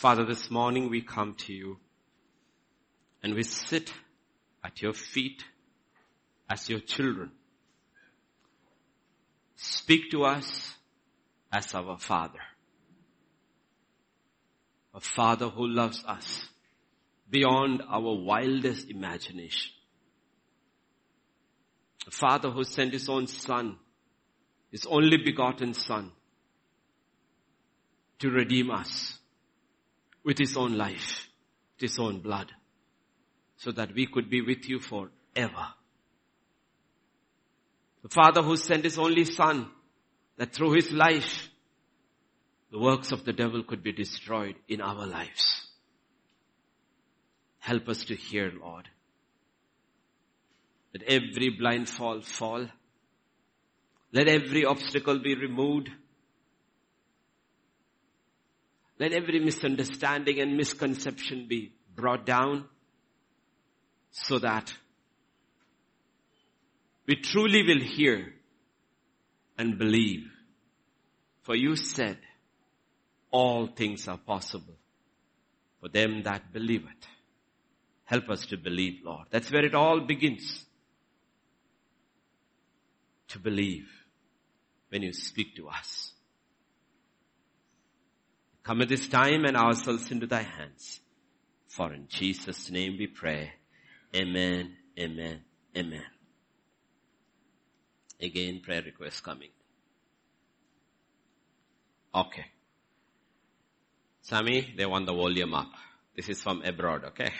Father, this morning we come to you and we sit at your feet as your children. Speak to us as our Father. A Father who loves us beyond our wildest imagination. A Father who sent His own Son, His only begotten Son, to redeem us with His own life, with His own blood, so that we could be with you forever. The Father who sent His only Son, that through His life, the works of the devil could be destroyed in our lives. Help us to hear, Lord. Let every blindfold fall. Let every obstacle be removed. Let every misunderstanding and misconception be brought down so that we truly will hear and believe. For you said, all things are possible for them that believe it. Help us to believe, Lord. That's where it all begins. To believe when you speak to us. Come at this time and ourselves into thy hands. For in Jesus' name we pray. Amen, amen, amen. Again, prayer request coming. Okay. Sammy, they want the volume up. This is from abroad, okay?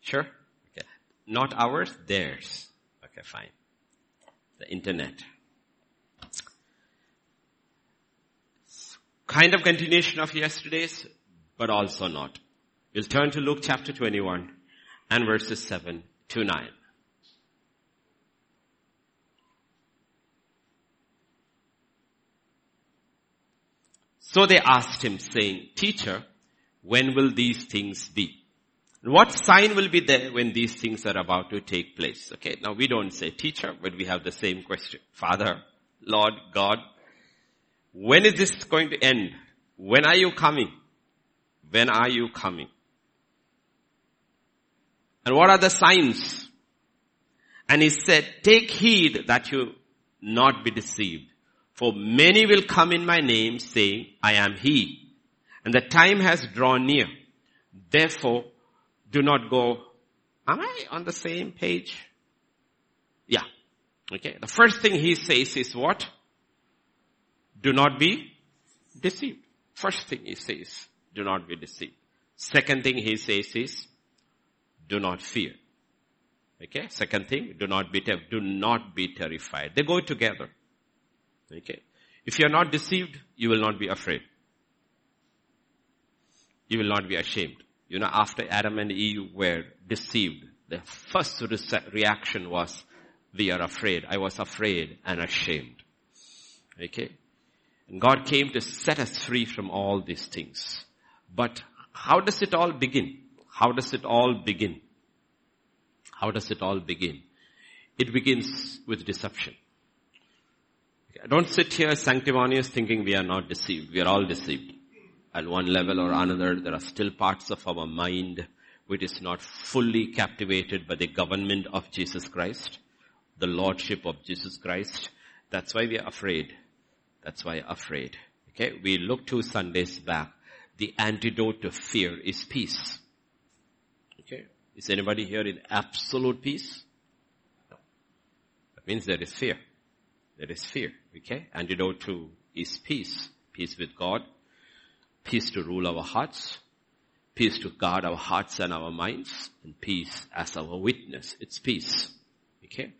Sure? Okay. Not ours, theirs. Okay, fine. The internet. Kind of continuation of yesterday's, but also not. We'll turn to Luke chapter 21 and verses 7 to 9. So they asked him saying, teacher, when will these things be? What sign will be there when these things are about to take place? Okay, now we don't say teacher, but we have the same question. Father, Lord, God, when is this going to end? When are you coming? When are you coming? And what are the signs? And he said, take heed that you not be deceived. For many will come in my name saying, I am he. And the time has drawn near. Therefore, do not go, am I on the same page? Yeah. Okay. The first thing he says is what? Do not be deceived. First thing he says, do not be deceived. Second thing he says is, do not fear. Okay. Second thing, do not be, ter- do not be terrified. They go together. Okay. If you are not deceived, you will not be afraid. You will not be ashamed. You know, after Adam and Eve were deceived, the first reaction was, we are afraid. I was afraid and ashamed. Okay? And God came to set us free from all these things. But how does it all begin? How does it all begin? How does it all begin? It begins with deception. Don't sit here sanctimonious thinking we are not deceived. We are all deceived at one level or another, there are still parts of our mind which is not fully captivated by the government of Jesus Christ, the lordship of Jesus Christ. That's why we are afraid. That's why afraid. Okay, we look two Sundays back. The antidote to fear is peace. Okay, is anybody here in absolute peace? No. That means there is fear. There is fear. Okay, antidote to is peace. Peace with God, peace to rule our hearts, peace to guard our hearts and our minds, and peace as our witness. It's peace. Okay?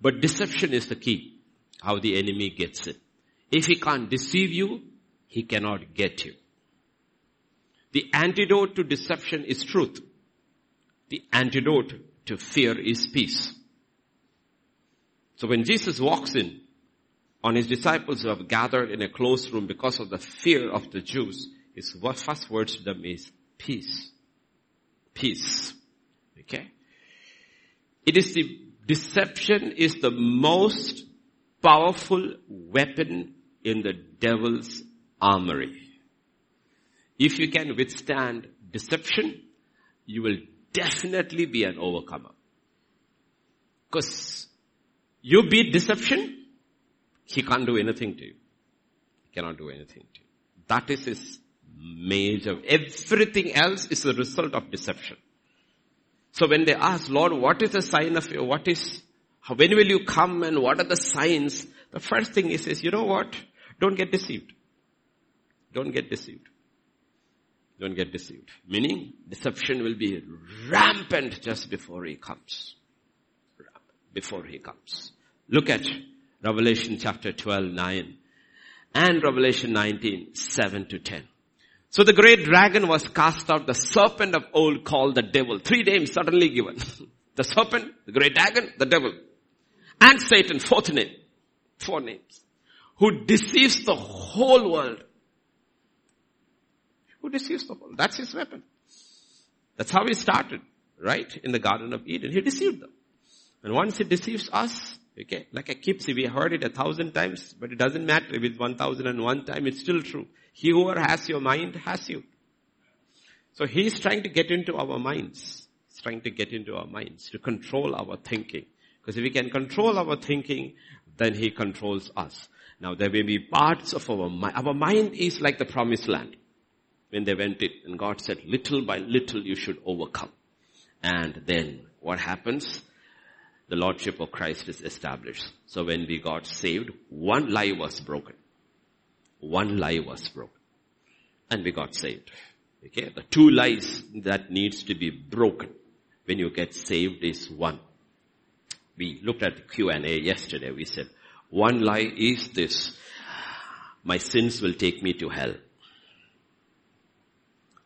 But deception is the key, how the enemy gets it. If he can't deceive you, he cannot get you. The antidote to deception is truth. The antidote to fear is peace. So when Jesus walks in, on his disciples who have gathered in a closed room because of the fear of the Jews, his first words to them is peace. Peace. Okay? It is the deception is the most powerful weapon in the devil's armory. If you can withstand deception, you will definitely be an overcomer. Because you beat deception, he can't do anything to you. He cannot do anything to you. That is his major, everything else is a result of deception. So when they ask, Lord, what is the sign of you? What is, when will you come and what are the signs? The first thing he says, you know what? Don't get deceived. Don't get deceived. Don't get deceived. Meaning, deception will be rampant just before he comes. Before he comes. Look at Revelation chapter 12, 9 and Revelation 19, 7 to 10. So the great dragon was cast out, the serpent of old called the devil. Three names suddenly given. the serpent, the great dragon, the devil. And Satan, fourth name. Four names. Who deceives the whole world. Who deceives the whole. That's his weapon. That's how he started, right? In the Garden of Eden. He deceived them. And once he deceives us, Okay, like keep saying, we heard it a thousand times, but it doesn't matter if it's one thousand and one time, it's still true. He who has your mind has you. So he's trying to get into our minds. He's trying to get into our minds, to control our thinking. Because if we can control our thinking, then he controls us. Now there may be parts of our mind. Our mind is like the promised land. When they went it, and God said, little by little you should overcome. And then what happens? the Lordship of Christ is established. So when we got saved, one lie was broken. One lie was broken. And we got saved. Okay, the two lies that needs to be broken when you get saved is one. We looked at the Q&A yesterday. We said, one lie is this, my sins will take me to hell.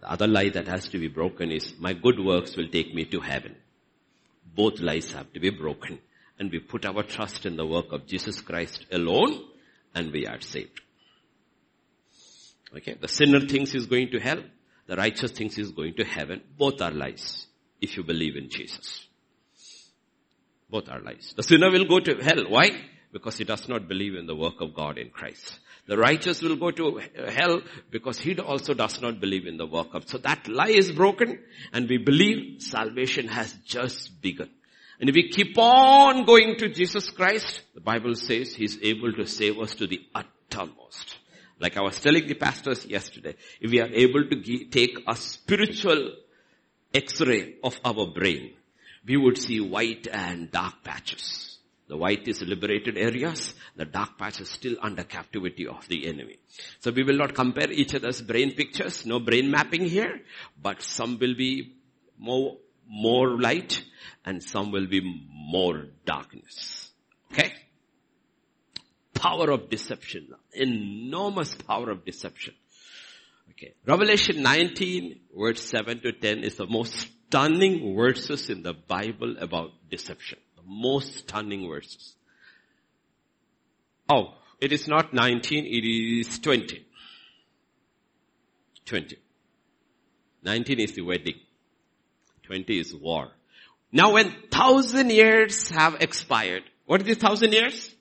The other lie that has to be broken is my good works will take me to heaven both lies have to be broken. And we put our trust in the work of Jesus Christ alone and we are saved. Okay, the sinner thinks he's going to hell. The righteous thinks he's going to heaven. Both are lies if you believe in Jesus. Both are lies. The sinner will go to hell. Why? Because he does not believe in the work of God in Christ. The righteous will go to hell because he also does not believe in the work of. So that lie is broken and we believe salvation has just begun. And if we keep on going to Jesus Christ, the Bible says He's able to save us to the uttermost. Like I was telling the pastors yesterday, if we are able to take a spiritual x-ray of our brain, we would see white and dark patches. The white is liberated areas. The dark patch is still under captivity of the enemy. So we will not compare each other's brain pictures. No brain mapping here. But some will be more, more light and some will be more darkness. Okay? Power of deception. Enormous power of deception. Okay. Revelation 19 verse 7 to 10 is the most stunning verses in the Bible about deception The most stunning verses. Oh, it is not 19, it is 20. 20. 19 is the wedding. 20 is war. Now when thousand years have expired, what is the thousand years?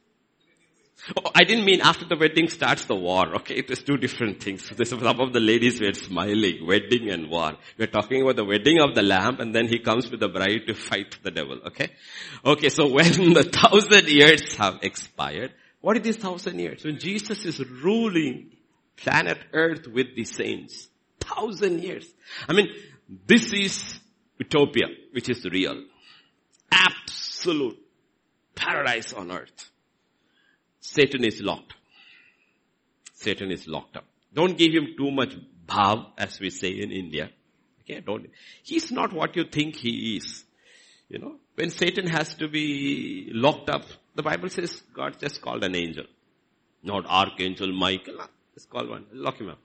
Oh, I didn't mean after the wedding starts the war, okay? It was two different things. Some of the ladies were smiling, wedding and war. We're talking about the wedding of the lamb and then he comes with the bride to fight the devil, okay? Okay, so when the thousand years have expired, what is this thousand years? When Jesus is ruling planet earth with the saints. Thousand years. I mean, this is utopia, which is real. Absolute paradise on earth. Satan is locked. Satan is locked up. Don't give him too much bhav, as we say in India. Okay, don't. He's not what you think he is. You know, when Satan has to be locked up, the Bible says God just called an angel. Not Archangel Michael. Ah, just call one. Lock him up.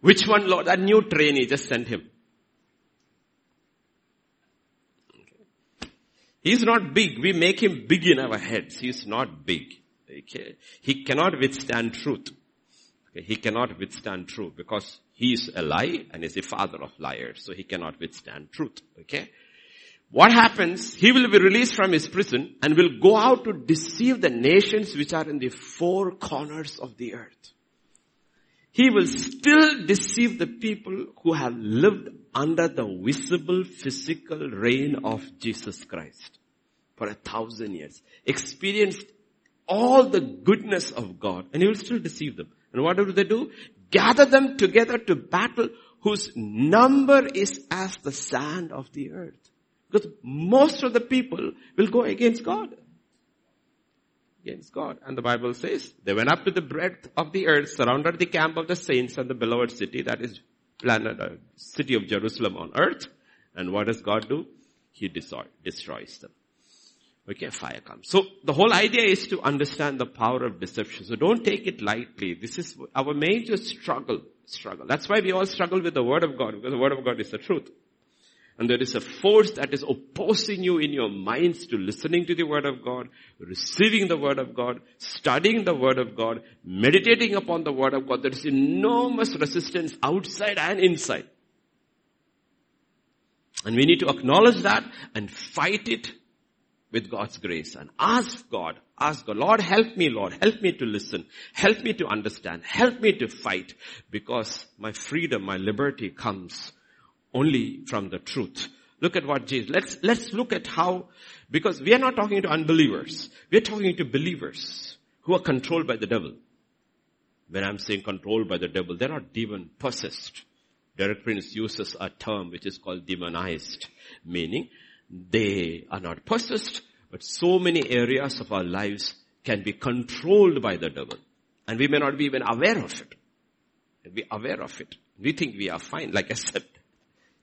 Which one, Lord? That new trainee just sent him. He's not big. We make him big in our heads. He's not big. Okay. He cannot withstand truth. Okay. He cannot withstand truth because he is a lie and is the father of liars. So he cannot withstand truth. Okay. what happens? He will be released from his prison and will go out to deceive the nations which are in the four corners of the earth. He will still deceive the people who have lived under the visible physical reign of Jesus Christ for a thousand years. Experienced all the goodness of God and he will still deceive them. And what do they do? Gather them together to battle whose number is as the sand of the earth. Because most of the people will go against God. Against God. And the Bible says, they went up to the breadth of the earth, surrounded the camp of the saints and the beloved city, that is planet, uh, city of Jerusalem on earth. And what does God do? He destroys them. Okay, fire comes. So the whole idea is to understand the power of deception. So don't take it lightly. This is our major struggle. Struggle. That's why we all struggle with the word of God, because the word of God is the truth. And there is a force that is opposing you in your minds to listening to the word of God, receiving the word of God, studying the word of God, meditating upon the word of God. There is enormous resistance outside and inside. And we need to acknowledge that and fight it with God's grace and ask God, ask God, Lord help me Lord, help me to listen, help me to understand, help me to fight because my freedom, my liberty comes only from the truth. Look at what Jesus, let's, let's look at how, because we are not talking to unbelievers. We are talking to believers who are controlled by the devil. When I'm saying controlled by the devil, they're not demon possessed. Derek Prince uses a term which is called demonized, meaning they are not possessed, but so many areas of our lives can be controlled by the devil. And we may not be even aware of it. Be aware of it. We think we are fine, like I said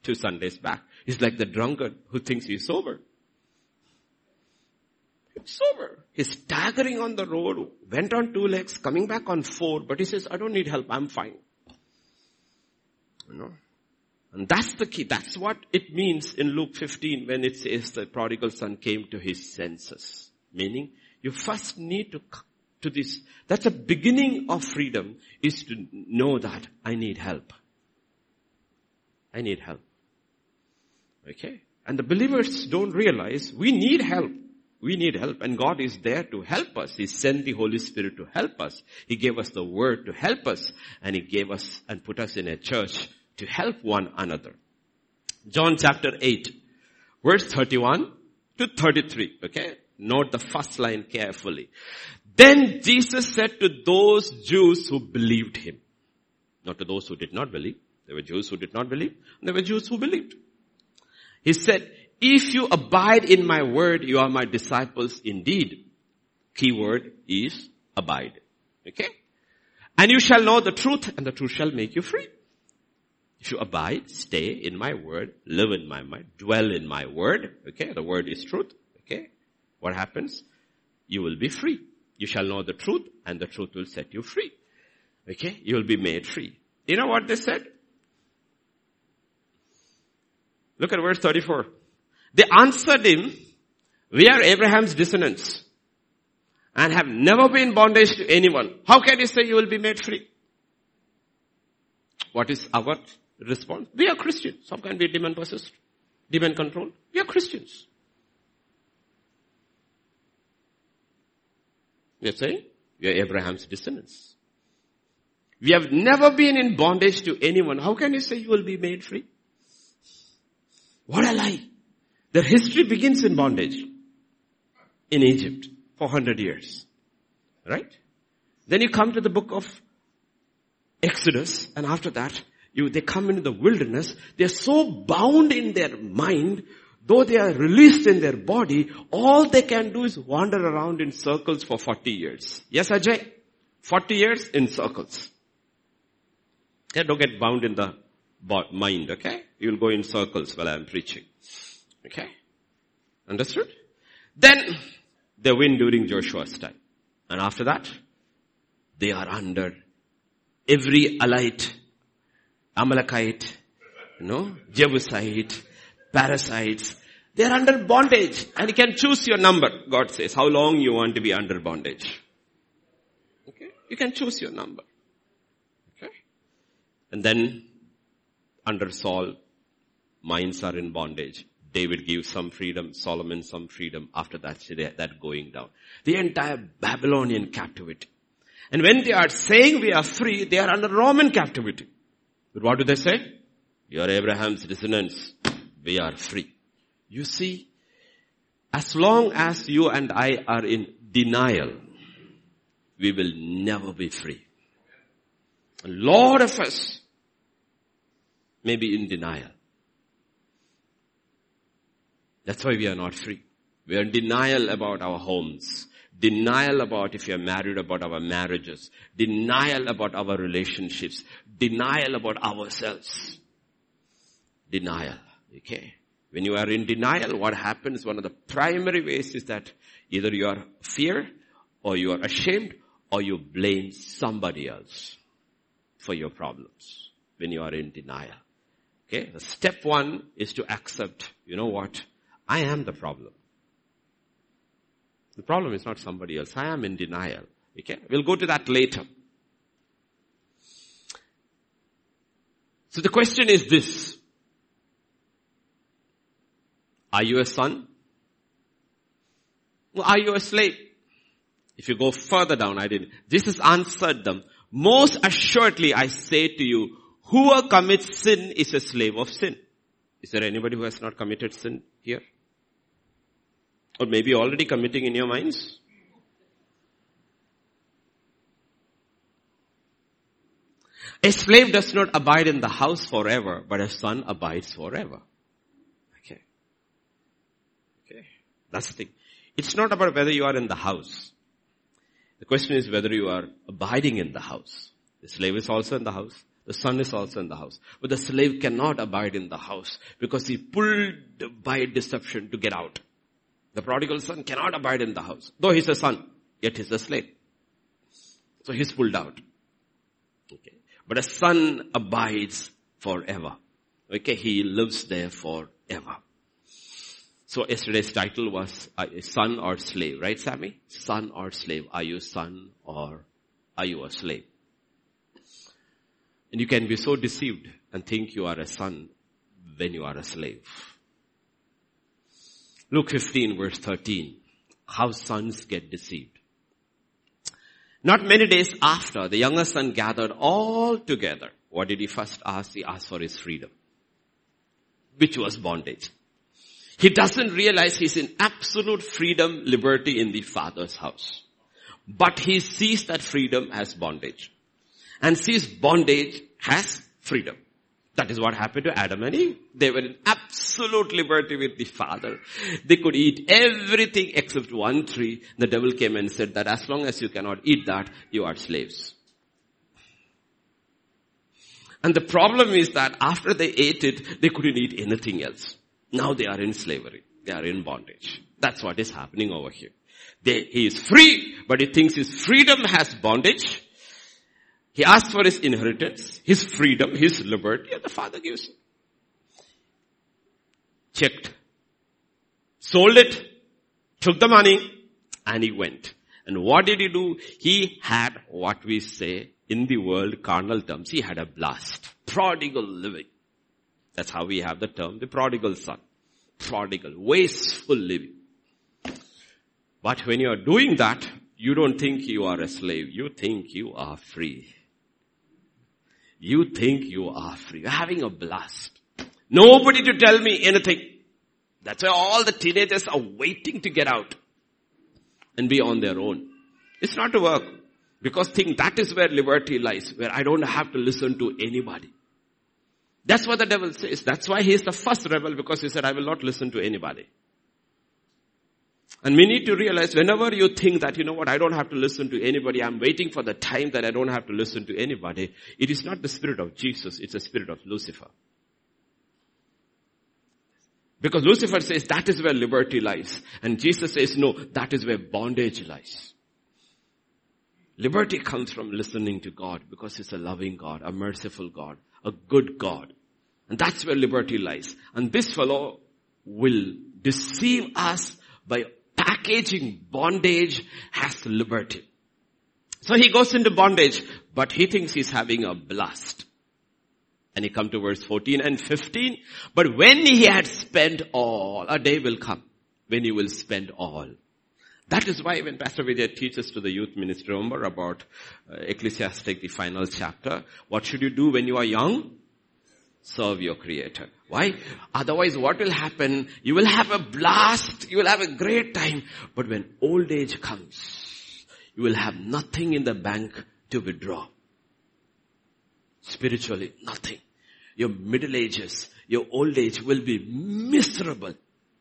two Sundays back. He's like the drunkard who thinks he's sober. He's sober. He's staggering on the road, went on two legs, coming back on four, but he says, I don't need help, I'm fine. You know? And that's the key. That's what it means in Luke 15 when it says the prodigal son came to his senses. Meaning, you first need to to this. That's a beginning of freedom is to know that I need help. I need help. Okay? And the believers don't realize we need help. We need help and God is there to help us. He sent the Holy Spirit to help us. He gave us the word to help us and He gave us and put us in a church to help one another. John chapter 8 verse 31 to 33. Okay? Note the first line carefully. Then Jesus said to those Jews who believed Him, not to those who did not believe. There were Jews who did not believe. There were Jews who believed. He said, if you abide in my word, you are my disciples indeed. Key word is abide. Okay? And you shall know the truth and the truth shall make you free. If you abide, stay in my word, live in my mind, dwell in my word, okay, the word is truth, okay, what happens? You will be free. You shall know the truth and the truth will set you free. Okay, you will be made free. You know what they said? Look at verse 34. They answered him, we are Abraham's descendants and have never been bondage to anyone. How can you say you will be made free? What is our response? We are Christians. How can we demand possessed? Demand control? We are Christians. We are saying we are Abraham's descendants. We have never been in bondage to anyone. How can you say you will be made free? What a lie. Their history begins in bondage in Egypt for 100 years. Right? Then you come to the book of Exodus and after that you, they come into the wilderness. They're so bound in their mind, though they are released in their body, all they can do is wander around in circles for 40 years. Yes, Ajay? 40 years in circles. Yeah, don't get bound in the mind, okay? You'll go in circles while I'm preaching. Okay? Understood? Then they win during Joshua's time. And after that, they are under every alite, Amalekite, you know, Jebusite, parasites. They are under bondage and you can choose your number. God says how long you want to be under bondage. Okay? You can choose your number. Okay? And then under Saul, minds are in bondage. David gives some freedom, Solomon some freedom. After that, that going down. The entire Babylonian captivity. And when they are saying we are free, they are under Roman captivity. But what do they say? You are Abraham's descendants. We are free. You see, as long as you and I are in denial, we will never be free. A lot of us may be in denial. That's why we are not free. We are in denial about our homes. Denial about if you're married, about our marriages. Denial about our relationships. Denial about ourselves. Denial. Okay. When you are in denial, what happens, one of the primary ways is that either you are fear or you are ashamed or you blame somebody else for your problems when you are in denial. Okay. Step one is to accept, you know what? I am the problem. The problem is not somebody else. I am in denial. Okay? We'll go to that later. So the question is this. Are you a son? are you a slave? If you go further down, I didn't. Jesus answered them, most assuredly I say to you, whoever commits sin is a slave of sin. Is there anybody who has not committed sin here? Or maybe already committing in your minds? A slave does not abide in the house forever, but a son abides forever. Okay. Okay. That's the thing. It's not about whether you are in the house. The question is whether you are abiding in the house. The slave is also in the house. The son is also in the house. But the slave cannot abide in the house because he pulled by deception to get out. The prodigal son cannot abide in the house. Though he's a son, yet he's a slave. So he's pulled out. But a son abides forever. Okay, he lives there forever. So yesterday's title was son or slave, right Sammy? Son or slave. Are you son or are you a slave? And you can be so deceived and think you are a son when you are a slave. Luke 15 verse 13. How sons get deceived. Not many days after, the younger son gathered all together. What did he first ask? He asked for his freedom. Which was bondage. He doesn't realize he's in absolute freedom, liberty in the father's house. But he sees that freedom as bondage. And sees bondage as freedom. That is what happened to Adam and Eve. They were in absolute liberty with the Father. They could eat everything except one tree. The devil came and said that as long as you cannot eat that, you are slaves. And the problem is that after they ate it, they couldn't eat anything else. Now they are in slavery. They are in bondage. That's what is happening over here. They, he is free, but he thinks his freedom has bondage. He asked for his inheritance, his freedom, his liberty, and the father gives him. Checked. Sold it, took the money, and he went. And what did he do? He had what we say in the world carnal terms. He had a blast. Prodigal living. That's how we have the term, the prodigal son. Prodigal, wasteful living. But when you are doing that, you don't think you are a slave. You think you are free. You think you are free. You're having a blast. Nobody to tell me anything. That's why all the teenagers are waiting to get out and be on their own. It's not to work. Because think that is where liberty lies, where I don't have to listen to anybody. That's what the devil says. That's why he is the first rebel because he said, I will not listen to anybody. And we need to realize whenever you think that, you know what, I don't have to listen to anybody, I'm waiting for the time that I don't have to listen to anybody, it is not the spirit of Jesus, it's the spirit of Lucifer. Because Lucifer says that is where liberty lies. And Jesus says no, that is where bondage lies. Liberty comes from listening to God because He's a loving God, a merciful God, a good God. And that's where liberty lies. And this fellow will deceive us by packaging bondage as liberty. So he goes into bondage, but he thinks he's having a blast. And he come to verse 14 and 15. But when he had spent all, a day will come when he will spend all. That is why when Pastor Vijay teaches to the youth ministry, remember about uh, Ecclesiastic, the final chapter, what should you do when you are young? Serve your creator. Why? Otherwise what will happen? You will have a blast, you will have a great time, but when old age comes, you will have nothing in the bank to withdraw. Spiritually, nothing. Your middle ages, your old age will be miserable,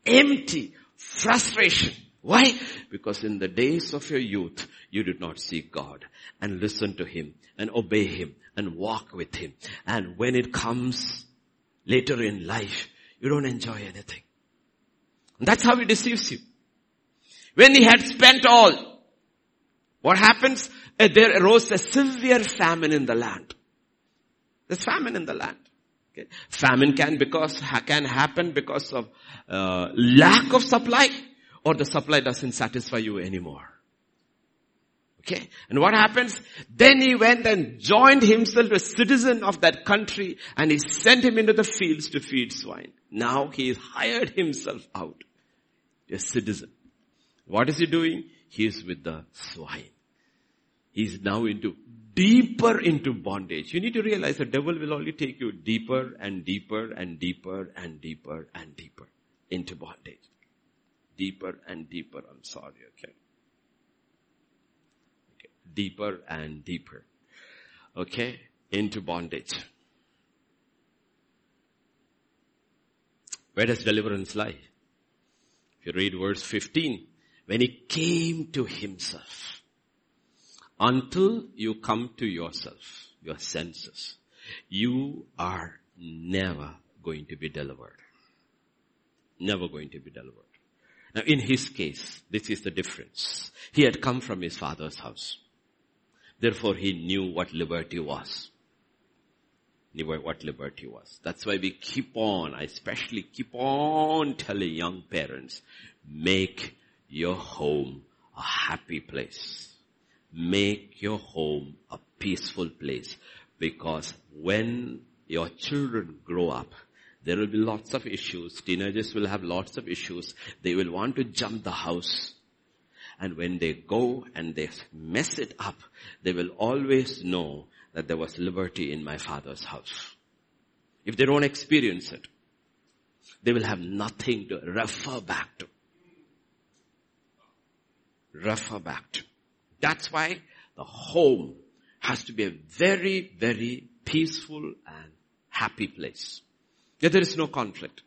empty, frustration. Why? Because in the days of your youth, you did not seek God and listen to Him and obey Him and walk with Him. And when it comes later in life, you don't enjoy anything. That's how He deceives you. When He had spent all, what happens? Uh, there arose a severe famine in the land. There's famine in the land. Okay. Famine can because can happen because of uh, lack of supply or the supply doesn't satisfy you anymore. Okay. And what happens? Then he went and joined himself to a citizen of that country and he sent him into the fields to feed swine. Now he hired himself out. A citizen. What is he doing? He is with the swine. He is now into deeper into bondage. You need to realize the devil will only take you deeper and deeper and deeper and deeper and deeper into bondage deeper and deeper. I'm sorry, okay? Deeper and deeper. Okay? Into bondage. Where does deliverance lie? If you read verse 15, when he came to himself, until you come to yourself, your senses, you are never going to be delivered. Never going to be delivered. Now in his case, this is the difference. He had come from his father's house. Therefore he knew what liberty was. Knew what liberty was. That's why we keep on, I especially keep on telling young parents, make your home a happy place. Make your home a peaceful place. Because when your children grow up, there will be lots of issues. Teenagers will have lots of issues. They will want to jump the house. And when they go and they mess it up, they will always know that there was liberty in my father's house. If they don't experience it, they will have nothing to refer back to. Refer back to. That's why the home has to be a very, very peaceful and happy place. Yeah, there is no conflict.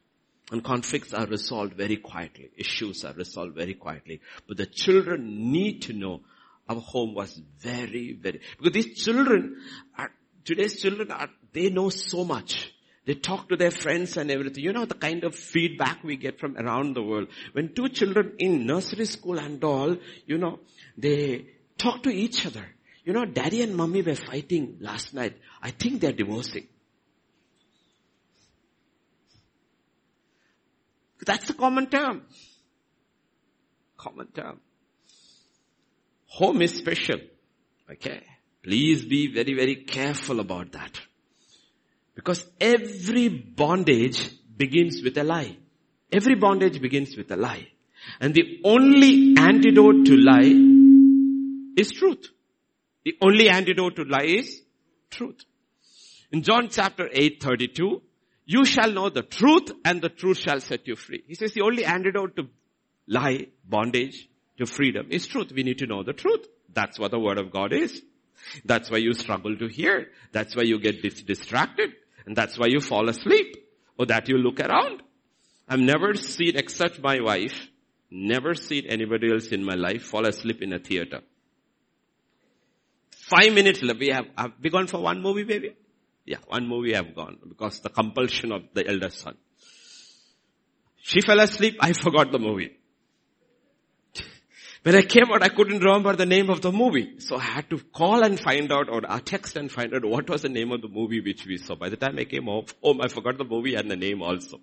And conflicts are resolved very quietly. Issues are resolved very quietly. But the children need to know our home was very, very, because these children are, today's children are, they know so much. They talk to their friends and everything. You know the kind of feedback we get from around the world. When two children in nursery school and all, you know, they talk to each other. You know, daddy and mommy were fighting last night. I think they're divorcing. That's a common term. Common term. Home is special. Okay. Please be very, very careful about that. Because every bondage begins with a lie. Every bondage begins with a lie. And the only antidote to lie is truth. The only antidote to lie is truth. In John chapter 8, 32, you shall know the truth and the truth shall set you free. He says the only antidote to lie, bondage, to freedom is truth. We need to know the truth. That's what the word of God is. That's why you struggle to hear. That's why you get dis- distracted. And that's why you fall asleep. Or that you look around. I've never seen, except my wife, never seen anybody else in my life fall asleep in a theater. Five minutes left. We have, have we gone for one movie, baby? Yeah, one movie I've gone because the compulsion of the eldest son. She fell asleep, I forgot the movie. When I came out, I couldn't remember the name of the movie. So I had to call and find out or text and find out what was the name of the movie which we saw. By the time I came home, I forgot the movie and the name also.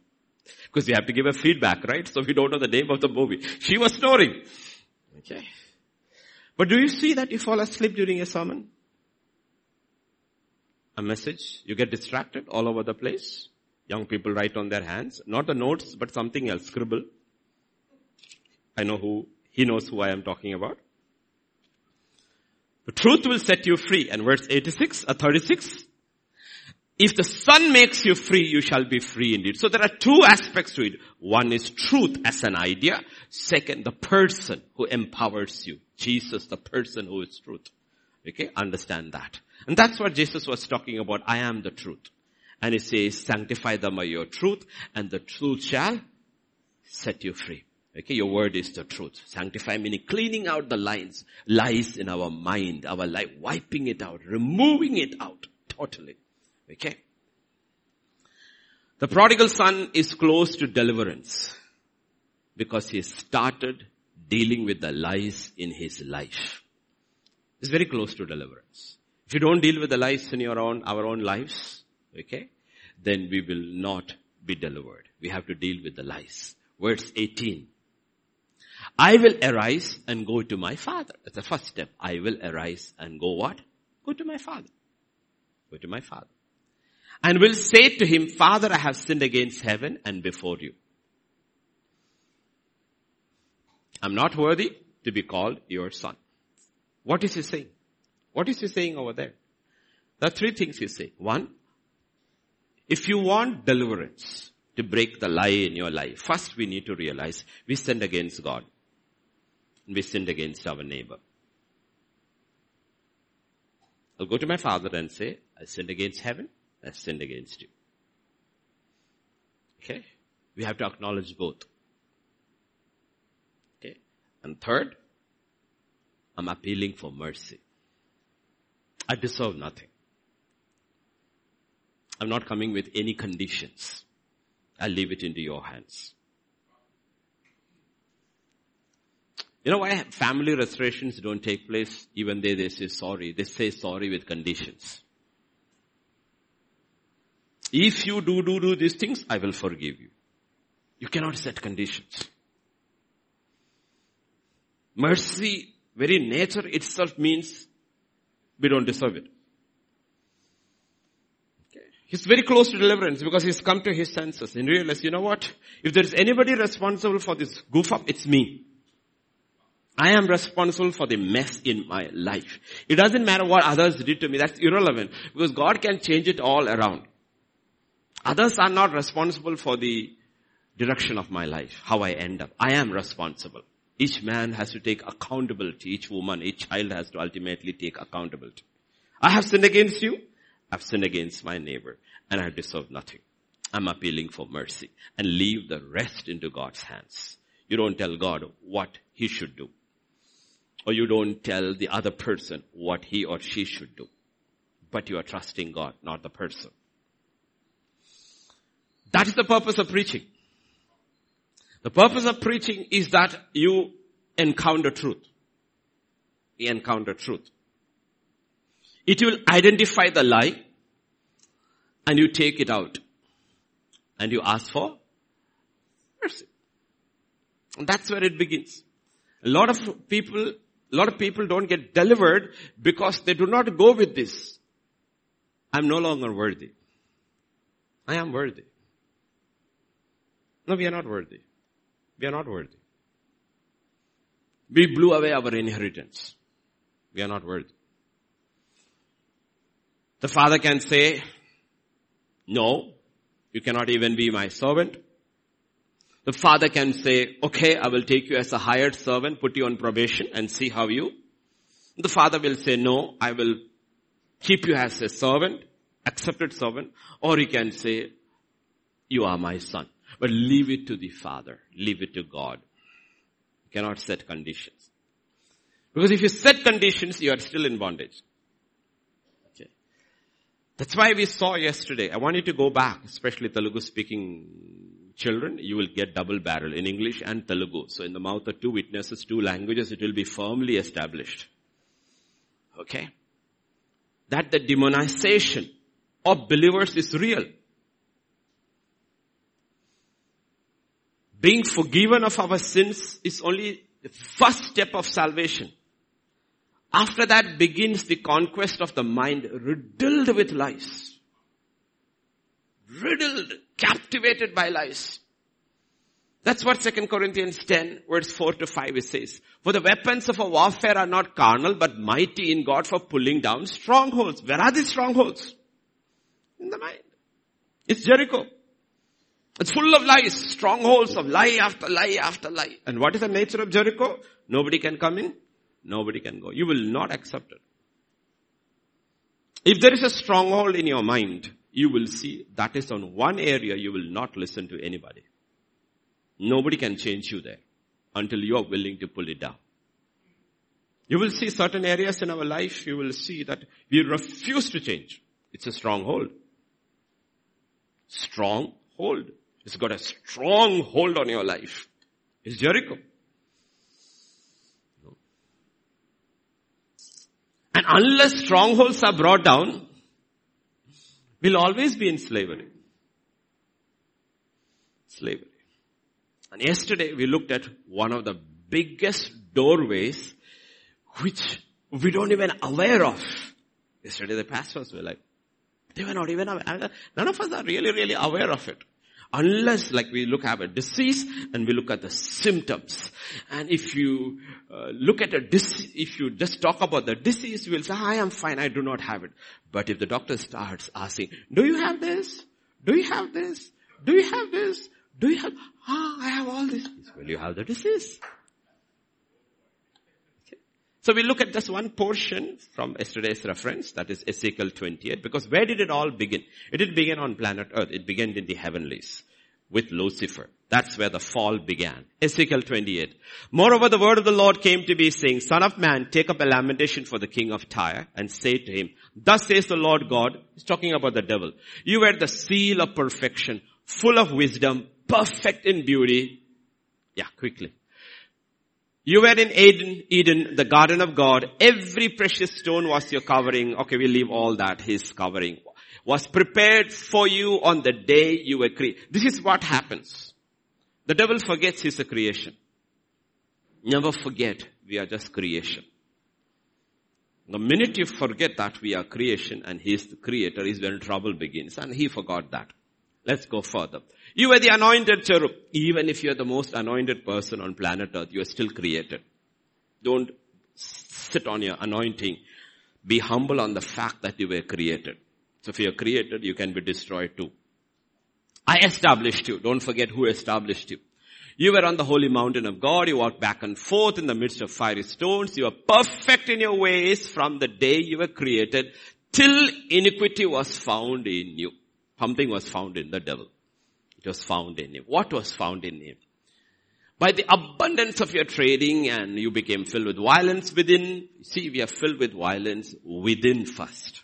Because we have to give a feedback, right? So we don't know the name of the movie. She was snoring. Okay. But do you see that you fall asleep during a sermon? A message, you get distracted all over the place. Young people write on their hands, not the notes, but something else, scribble. I know who, he knows who I am talking about. The truth will set you free. And verse 86 or uh, 36, if the son makes you free, you shall be free indeed. So there are two aspects to it. One is truth as an idea. Second, the person who empowers you. Jesus, the person who is truth. Okay, understand that. And that's what Jesus was talking about. I am the truth. And he says, sanctify them by your truth and the truth shall set you free. Okay, your word is the truth. Sanctify meaning cleaning out the lines, lies in our mind, our life, wiping it out, removing it out totally. Okay. The prodigal son is close to deliverance because he started dealing with the lies in his life. It's very close to deliverance. If you don't deal with the lies in your own, our own lives, okay, then we will not be delivered. We have to deal with the lies. Verse 18. I will arise and go to my father. That's the first step. I will arise and go what? Go to my father. Go to my father. And will say to him, Father, I have sinned against heaven and before you. I'm not worthy to be called your son. What is he saying? What is he saying over there? There are three things he say. One, if you want deliverance to break the lie in your life, first we need to realize we sinned against God. We sinned against our neighbor. I'll go to my father and say, I sinned against heaven, I sinned against you. Okay? We have to acknowledge both. Okay? And third, I'm appealing for mercy. I deserve nothing. I'm not coming with any conditions. I leave it into your hands. You know why family restorations don't take place even though they say sorry? They say sorry with conditions. If you do, do, do these things, I will forgive you. You cannot set conditions. Mercy, very nature itself means we don't deserve it. He's very close to deliverance because he's come to his senses and realized, you know what? If there's anybody responsible for this goof up, it's me. I am responsible for the mess in my life. It doesn't matter what others did to me. That's irrelevant because God can change it all around. Others are not responsible for the direction of my life, how I end up. I am responsible. Each man has to take accountability. Each woman, each child has to ultimately take accountability. I have sinned against you. I've sinned against my neighbor and I deserve nothing. I'm appealing for mercy and leave the rest into God's hands. You don't tell God what he should do. Or you don't tell the other person what he or she should do. But you are trusting God, not the person. That is the purpose of preaching. The purpose of preaching is that you encounter truth. You encounter truth. It will identify the lie and you take it out and you ask for mercy. And that's where it begins. A lot of people, a lot of people don't get delivered because they do not go with this. I'm no longer worthy. I am worthy. No, we are not worthy. We are not worthy. We blew away our inheritance. We are not worthy. The father can say, no, you cannot even be my servant. The father can say, okay, I will take you as a hired servant, put you on probation and see how you. The father will say, no, I will keep you as a servant, accepted servant. Or he can say, you are my son. But leave it to the Father. Leave it to God. You cannot set conditions. Because if you set conditions, you are still in bondage. Okay. That's why we saw yesterday. I want you to go back, especially Telugu speaking children. You will get double barrel in English and Telugu. So in the mouth of two witnesses, two languages, it will be firmly established. Okay. That the demonization of believers is real. Being forgiven of our sins is only the first step of salvation. After that begins the conquest of the mind riddled with lies. Riddled, captivated by lies. That's what 2 Corinthians 10 verse 4 to 5 it says. For the weapons of our warfare are not carnal but mighty in God for pulling down strongholds. Where are these strongholds? In the mind. It's Jericho. It's full of lies, strongholds of lie after lie after lie. And what is the nature of Jericho? Nobody can come in, nobody can go. You will not accept it. If there is a stronghold in your mind, you will see that is on one area you will not listen to anybody. Nobody can change you there until you are willing to pull it down. You will see certain areas in our life, you will see that we refuse to change. It's a stronghold. Strong hold. It's got a strong hold on your life. It's Jericho. And unless strongholds are brought down, we'll always be in slavery. Slavery. And yesterday we looked at one of the biggest doorways which we don't even aware of. Yesterday the pastors were like, they were not even aware. None of us are really, really aware of it. Unless like we look at a disease and we look at the symptoms. And if you uh, look at a disease, if you just talk about the disease, you will say, I am fine, I do not have it. But if the doctor starts asking, do you have this? Do you have this? Do you have this? Do you have, ah, I have all this. Well, you have the disease. So we look at just one portion from yesterday's reference, that is Ezekiel 28, because where did it all begin? It didn't begin on planet earth, it began in the heavenlies with Lucifer. That's where the fall began. Ezekiel 28. Moreover, the word of the Lord came to me saying, Son of man, take up a lamentation for the king of Tyre and say to him, Thus says the Lord God, he's talking about the devil. You were the seal of perfection, full of wisdom, perfect in beauty. Yeah, quickly. You were in Eden, Eden, the garden of God. Every precious stone was your covering. Okay, we leave all that, his covering. Was prepared for you on the day you were created. This is what happens. The devil forgets he's a creation. Never forget we are just creation. The minute you forget that we are creation and he is the creator is when trouble begins and he forgot that. Let's go further. You were the anointed cherub. Even if you're the most anointed person on planet earth, you are still created. Don't sit on your anointing. Be humble on the fact that you were created. So if you're created, you can be destroyed too. I established you. Don't forget who established you. You were on the holy mountain of God. You walked back and forth in the midst of fiery stones. You were perfect in your ways from the day you were created till iniquity was found in you. Something was found in the devil. It was found in him. What was found in him? By the abundance of your trading and you became filled with violence within. See, we are filled with violence within first.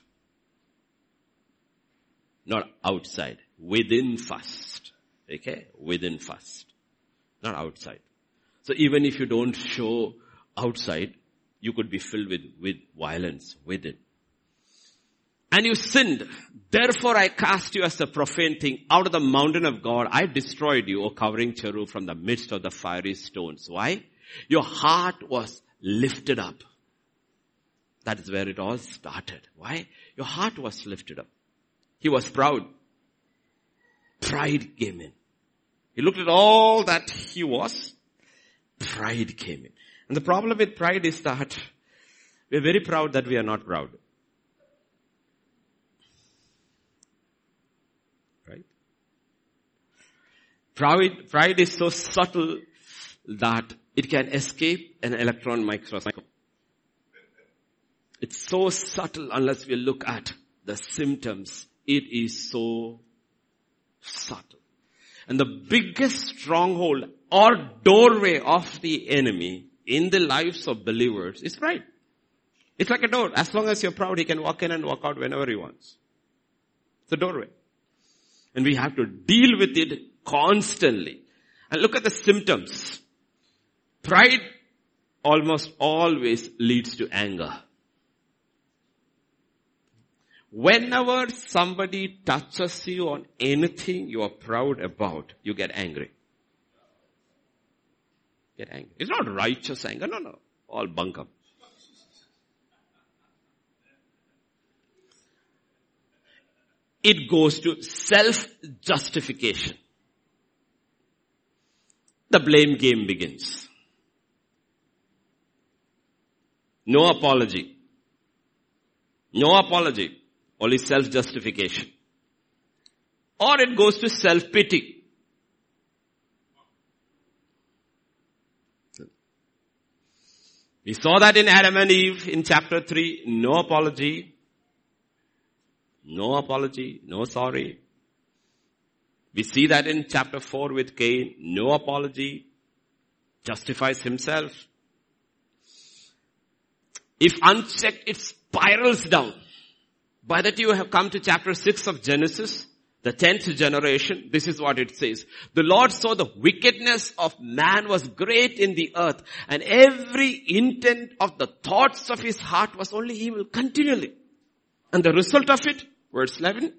Not outside. Within first. Okay? Within first. Not outside. So even if you don't show outside, you could be filled with, with violence within. And you sinned. Therefore I cast you as a profane thing out of the mountain of God. I destroyed you, O covering cherub from the midst of the fiery stones. Why? Your heart was lifted up. That is where it all started. Why? Your heart was lifted up. He was proud. Pride came in. He looked at all that he was. Pride came in. And the problem with pride is that we're very proud that we are not proud. Pride, pride is so subtle that it can escape an electron microscope. It's so subtle unless we look at the symptoms. It is so subtle. And the biggest stronghold or doorway of the enemy in the lives of believers is pride. It's like a door. As long as you're proud, he can walk in and walk out whenever he wants. It's a doorway. And we have to deal with it Constantly. And look at the symptoms. Pride almost always leads to anger. Whenever somebody touches you on anything you are proud about, you get angry. Get angry. It's not righteous anger. No, no. All bunk up. It goes to self-justification. The blame game begins. No apology. No apology. Only self-justification. Or it goes to self-pity. We saw that in Adam and Eve in chapter 3. No apology. No apology. No sorry. We see that in chapter 4 with Cain. No apology. Justifies himself. If unchecked, it spirals down. By that you have come to chapter 6 of Genesis, the tenth generation, this is what it says. The Lord saw the wickedness of man was great in the earth and every intent of the thoughts of his heart was only evil continually. And the result of it, verse 11,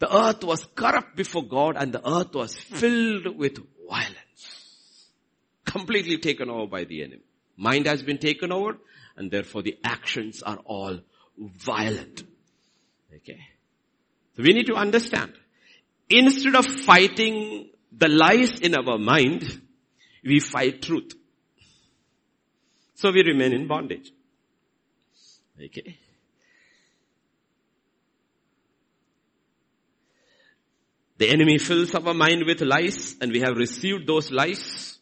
the earth was corrupt before God and the earth was filled with violence. Completely taken over by the enemy. Mind has been taken over and therefore the actions are all violent. Okay. So we need to understand. Instead of fighting the lies in our mind, we fight truth. So we remain in bondage. Okay. The enemy fills our mind with lies and we have received those lies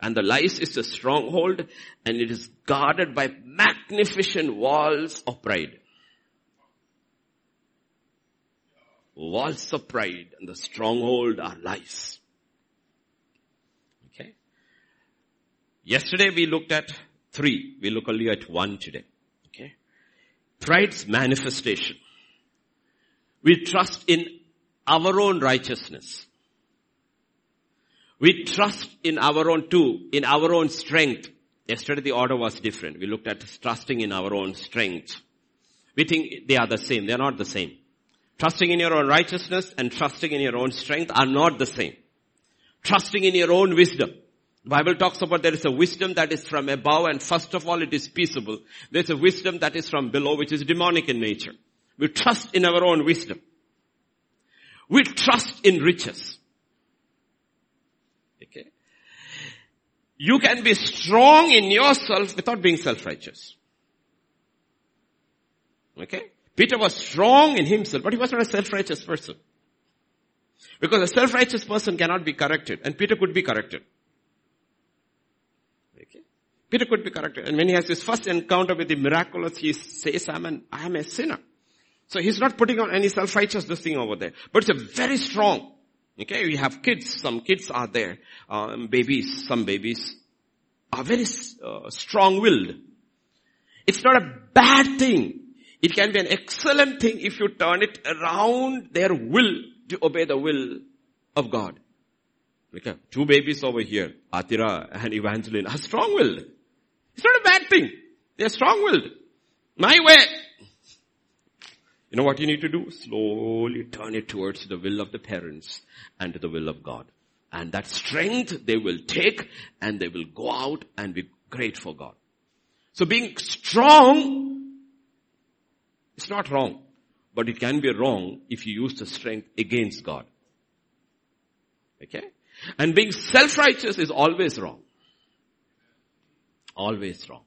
and the lies is a stronghold and it is guarded by magnificent walls of pride. Walls of pride and the stronghold are lies. Okay. Yesterday we looked at three. We look only at one today. Okay. Pride's manifestation. We trust in our own righteousness. We trust in our own too, in our own strength. Yesterday the order was different. We looked at trusting in our own strength. We think they are the same. They are not the same. Trusting in your own righteousness and trusting in your own strength are not the same. Trusting in your own wisdom. The Bible talks about there is a wisdom that is from above and first of all it is peaceable. There's a wisdom that is from below which is demonic in nature. We trust in our own wisdom. We trust in riches. Okay. You can be strong in yourself without being self-righteous. Okay? Peter was strong in himself, but he was not a self-righteous person. Because a self-righteous person cannot be corrected, and Peter could be corrected. Okay? Peter could be corrected. And when he has his first encounter with the miraculous, he says, I'm an, I am a sinner. So he's not putting on any self-righteousness thing over there. But it's a very strong, Okay, we have kids. Some kids are there. Um, babies, some babies are very uh, strong-willed. It's not a bad thing. It can be an excellent thing if you turn it around their will to obey the will of God. Okay, two babies over here, Atira and Evangeline, are strong-willed. It's not a bad thing. They're strong-willed. My way. You know what you need to do? Slowly turn it towards the will of the parents and to the will of God. And that strength they will take and they will go out and be great for God. So being strong is not wrong, but it can be wrong if you use the strength against God. Okay? And being self-righteous is always wrong. Always wrong.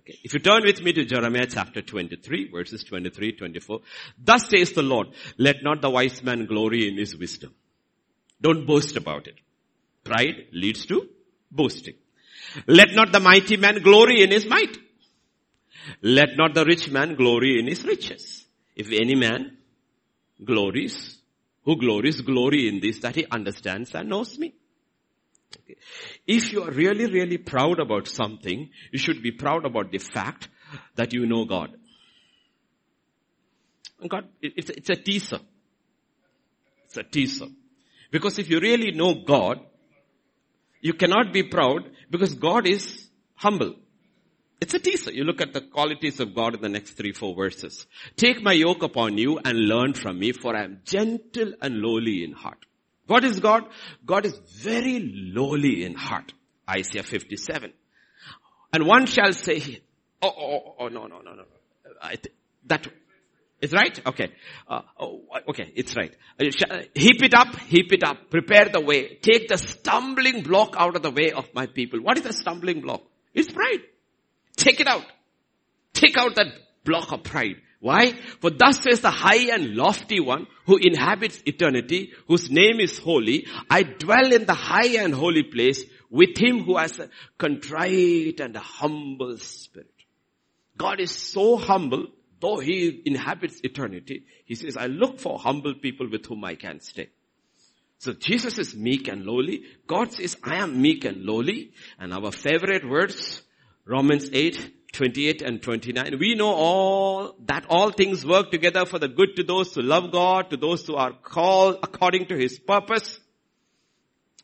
Okay. If you turn with me to Jeremiah chapter 23, verses 23, 24. Thus says the Lord, let not the wise man glory in his wisdom. Don't boast about it. Pride leads to boasting. Let not the mighty man glory in his might. Let not the rich man glory in his riches. If any man glories, who glories, glory in this that he understands and knows me. Okay. If you are really, really proud about something, you should be proud about the fact that you know God. God, it's, it's a teaser. It's a teaser. Because if you really know God, you cannot be proud because God is humble. It's a teaser. You look at the qualities of God in the next three, four verses. Take my yoke upon you and learn from me for I am gentle and lowly in heart. What is God? God is very lowly in heart. Isaiah 57. And one shall say, oh, oh, oh, oh no, no, no, no. Th- that, It's right? Okay. Uh, oh, okay, it's right. Uh, heap it up, heap it up, prepare the way. Take the stumbling block out of the way of my people. What is the stumbling block? It's pride. Take it out. Take out that block of pride. Why? For thus says the high and lofty one who inhabits eternity, whose name is holy. I dwell in the high and holy place with him who has a contrite and a humble spirit. God is so humble though he inhabits eternity, he says, I look for humble people with whom I can stay. So Jesus is meek and lowly. God says, I am meek and lowly. And our favorite words, Romans 8, 28 and 29. We know all, that all things work together for the good to those who love God, to those who are called according to His purpose.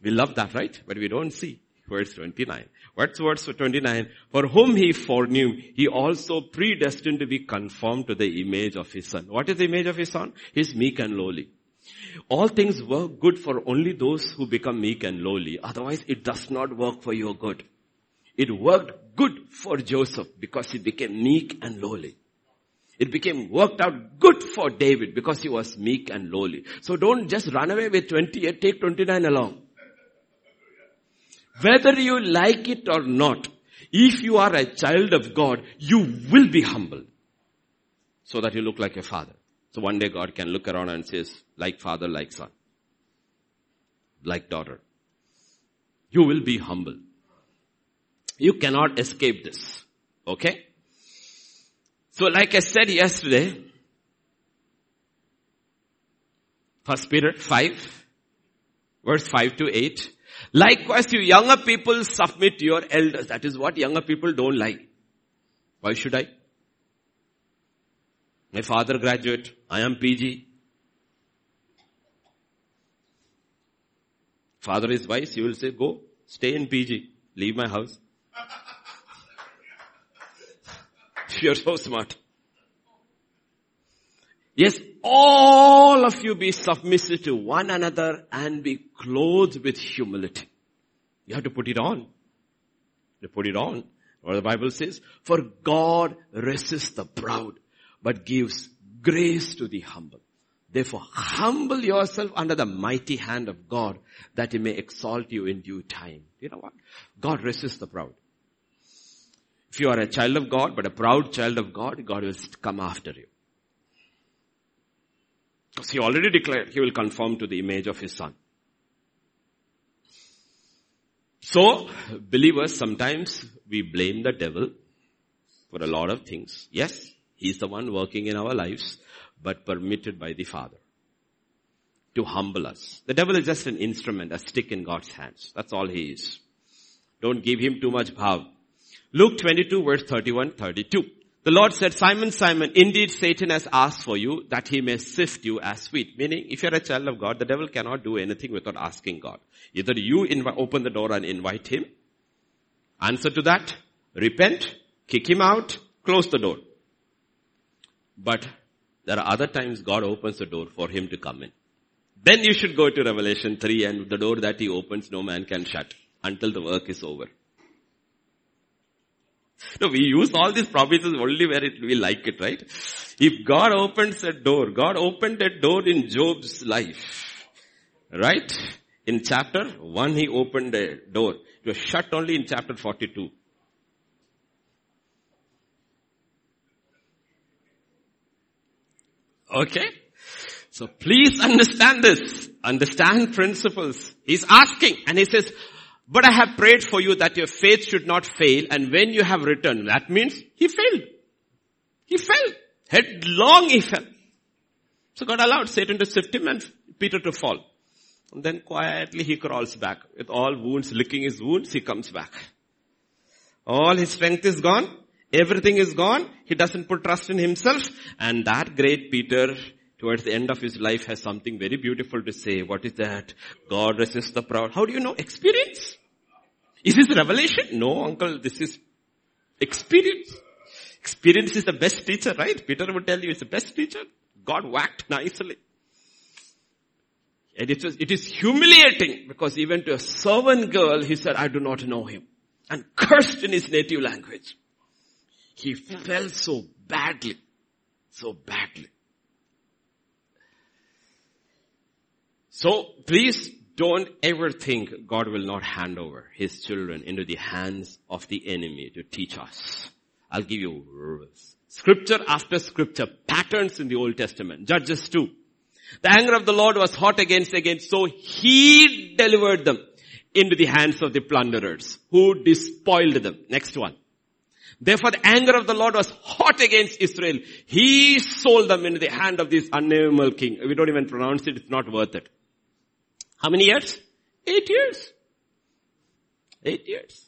We love that, right? But we don't see. Verse 29. What's verse 29? For whom he foreknew, he also predestined to be conformed to the image of his son. What is the image of his son? He's meek and lowly. All things work good for only those who become meek and lowly. Otherwise it does not work for your good. It worked good for Joseph because he became meek and lowly. It became worked out good for David because he was meek and lowly. So don't just run away with 28, take 29 along. Whether you like it or not, if you are a child of God, you will be humble. So that you look like a father. So one day God can look around and says, like father, like son. Like daughter. You will be humble. You cannot escape this. Okay? So like I said yesterday, First Peter 5, verse 5 to 8, Likewise, you younger people submit to your elders. That is what younger people don't like. Why should I? My father graduate. I am PG. Father is wise. He will say, go, stay in PG. Leave my house. You're so smart. Yes, all of you be submissive to one another and be clothed with humility. You have to put it on. You put it on. What the Bible says, for God resists the proud, but gives grace to the humble. Therefore, humble yourself under the mighty hand of God that he may exalt you in due time. You know what? God resists the proud. If you are a child of God, but a proud child of God, God will come after you. Because he already declared he will conform to the image of his son. So, believers, sometimes we blame the devil for a lot of things. Yes, he's the one working in our lives, but permitted by the Father to humble us. The devil is just an instrument, a stick in God's hands. That's all he is. Don't give him too much power. Luke 22 verse 31, 32. The Lord said, Simon, Simon, indeed Satan has asked for you that he may sift you as wheat. Meaning, if you're a child of God, the devil cannot do anything without asking God. Either you inv- open the door and invite him. Answer to that, repent, kick him out, close the door. But there are other times God opens the door for him to come in. Then you should go to Revelation 3 and the door that he opens no man can shut until the work is over. No, we use all these promises only where it, we like it, right? If God opens a door, God opened a door in Job's life, right? In chapter 1 he opened a door. It was shut only in chapter 42. Okay? So please understand this. Understand principles. He's asking and he says, but I have prayed for you that your faith should not fail and when you have returned, that means he failed. He fell. Headlong he fell. So God allowed Satan to sift him and Peter to fall. And then quietly he crawls back. With all wounds, licking his wounds, he comes back. All his strength is gone. Everything is gone. He doesn't put trust in himself. And that great Peter towards the end of his life has something very beautiful to say. What is that? God resists the proud. How do you know? Experience. Is this revelation? No, uncle, this is experience. Experience is the best teacher, right? Peter would tell you it's the best teacher. God whacked nicely. And it, was, it is humiliating because even to a servant girl, he said, I do not know him. And cursed in his native language. He felt so badly. So badly. So please don't ever think God will not hand over his children into the hands of the enemy to teach us. I'll give you scripture after scripture, patterns in the Old Testament. Judges 2. The anger of the Lord was hot against against, so he delivered them into the hands of the plunderers who despoiled them. Next one. Therefore the anger of the Lord was hot against Israel. He sold them into the hand of this unnamable king. We don't even pronounce it, it's not worth it. How many years? Eight years. Eight years.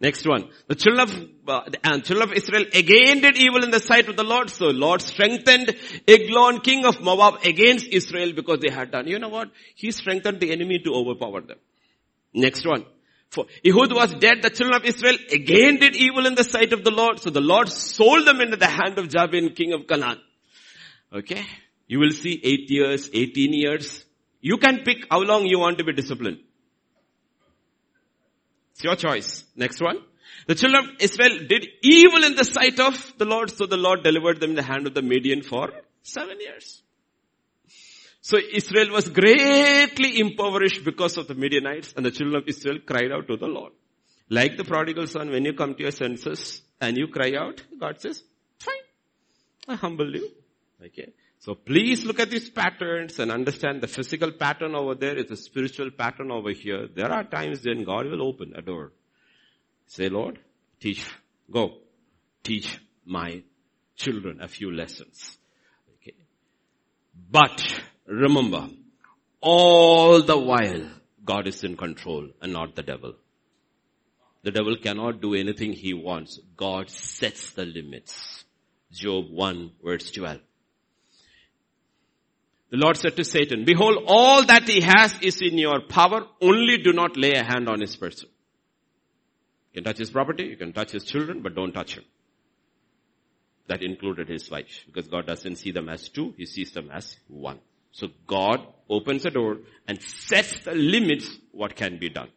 Next one. The children of, uh, the children of Israel again did evil in the sight of the Lord. So Lord strengthened Eglon, king of Moab against Israel because they had done. You know what? He strengthened the enemy to overpower them. Next one. For Ehud was dead, the children of Israel again did evil in the sight of the Lord. So the Lord sold them into the hand of Jabin, king of Canaan. Okay? You will see 8 years, 18 years. You can pick how long you want to be disciplined. It's your choice. Next one. The children of Israel did evil in the sight of the Lord, so the Lord delivered them in the hand of the Midian for seven years. So Israel was greatly impoverished because of the Midianites and the children of Israel cried out to the Lord. Like the prodigal son, when you come to your senses and you cry out, God says, fine, I humble you. Okay. So please look at these patterns and understand the physical pattern over there is a spiritual pattern over here. There are times when God will open a door. Say, Lord, teach, go, teach my children a few lessons. Okay. But remember, all the while, God is in control and not the devil. The devil cannot do anything he wants. God sets the limits. Job 1 verse 12. The Lord said to Satan, behold, all that he has is in your power, only do not lay a hand on his person. You can touch his property, you can touch his children, but don't touch him. That included his wife, because God doesn't see them as two, he sees them as one. So God opens the door and sets the limits what can be done.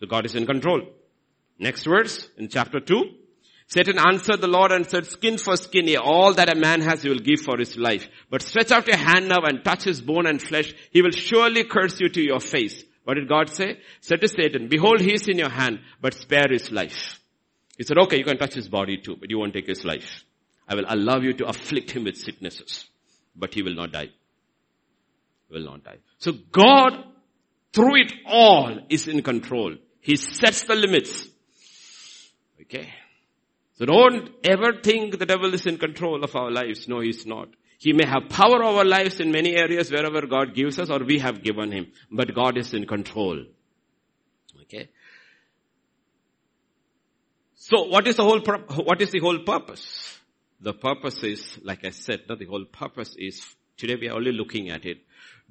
So God is in control. Next verse in chapter 2. Satan answered the Lord and said, skin for skin, all that a man has he will give for his life. But stretch out your hand now and touch his bone and flesh. He will surely curse you to your face. What did God say? Said to Satan, behold, he is in your hand, but spare his life. He said, okay, you can touch his body too, but you won't take his life. I will allow you to afflict him with sicknesses, but he will not die. He will not die. So God, through it all, is in control. He sets the limits. Okay. So don't ever think the devil is in control of our lives. No, he's not. He may have power over lives in many areas wherever God gives us or we have given him. But God is in control. Okay. So what is the whole, what is the whole purpose? The purpose is, like I said, the whole purpose is, today we are only looking at it.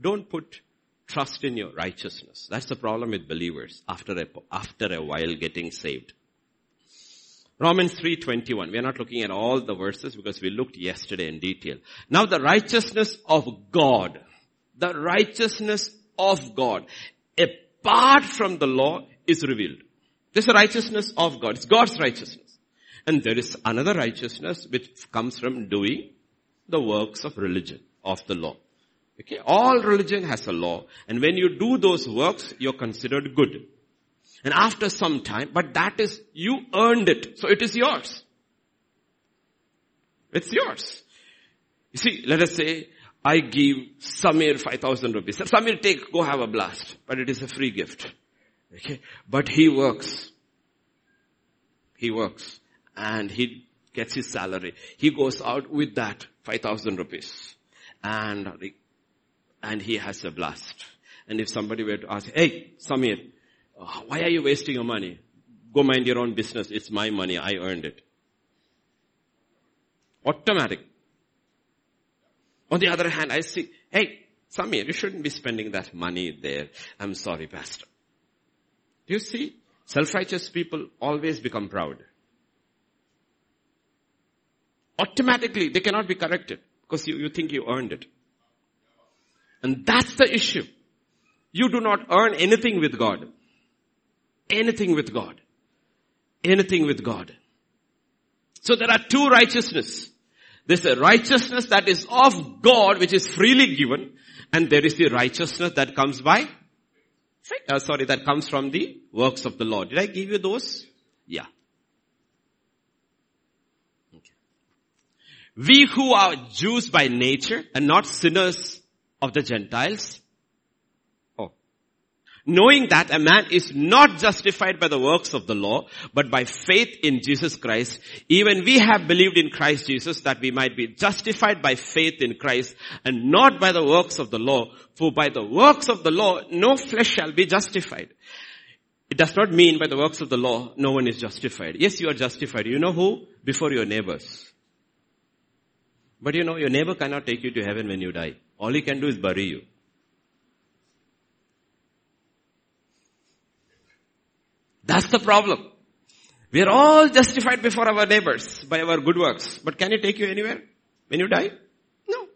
Don't put trust in your righteousness. That's the problem with believers after a, after a while getting saved. Romans 3.21. We are not looking at all the verses because we looked yesterday in detail. Now the righteousness of God, the righteousness of God, apart from the law is revealed. This is the righteousness of God. It's God's righteousness. And there is another righteousness which comes from doing the works of religion, of the law. Okay, all religion has a law. And when you do those works, you're considered good. And after some time, but that is, you earned it. So it is yours. It's yours. You see, let us say, I give Samir 5000 rupees. Samir take, go have a blast. But it is a free gift. Okay. But he works. He works. And he gets his salary. He goes out with that 5000 rupees. And, and he has a blast. And if somebody were to ask, hey, Samir, Oh, why are you wasting your money? Go mind your own business. It's my money. I earned it. Automatic. On the other hand, I see, hey, Samir, you shouldn't be spending that money there. I'm sorry, pastor. Do you see? Self-righteous people always become proud. Automatically, they cannot be corrected because you, you think you earned it. And that's the issue. You do not earn anything with God. Anything with God. Anything with God. So there are two righteousness. There's a righteousness that is of God, which is freely given, and there is the righteousness that comes by, uh, sorry, that comes from the works of the Lord. Did I give you those? Yeah. Okay. We who are Jews by nature and not sinners of the Gentiles, knowing that a man is not justified by the works of the law, but by faith in Jesus Christ, even we have believed in Christ Jesus that we might be justified by faith in Christ and not by the works of the law. For by the works of the law, no flesh shall be justified. It does not mean by the works of the law, no one is justified. Yes, you are justified. You know who? Before your neighbors. But you know, your neighbor cannot take you to heaven when you die. All he can do is bury you. That's the problem. We are all justified before our neighbors by our good works. But can it take you anywhere when you die? No.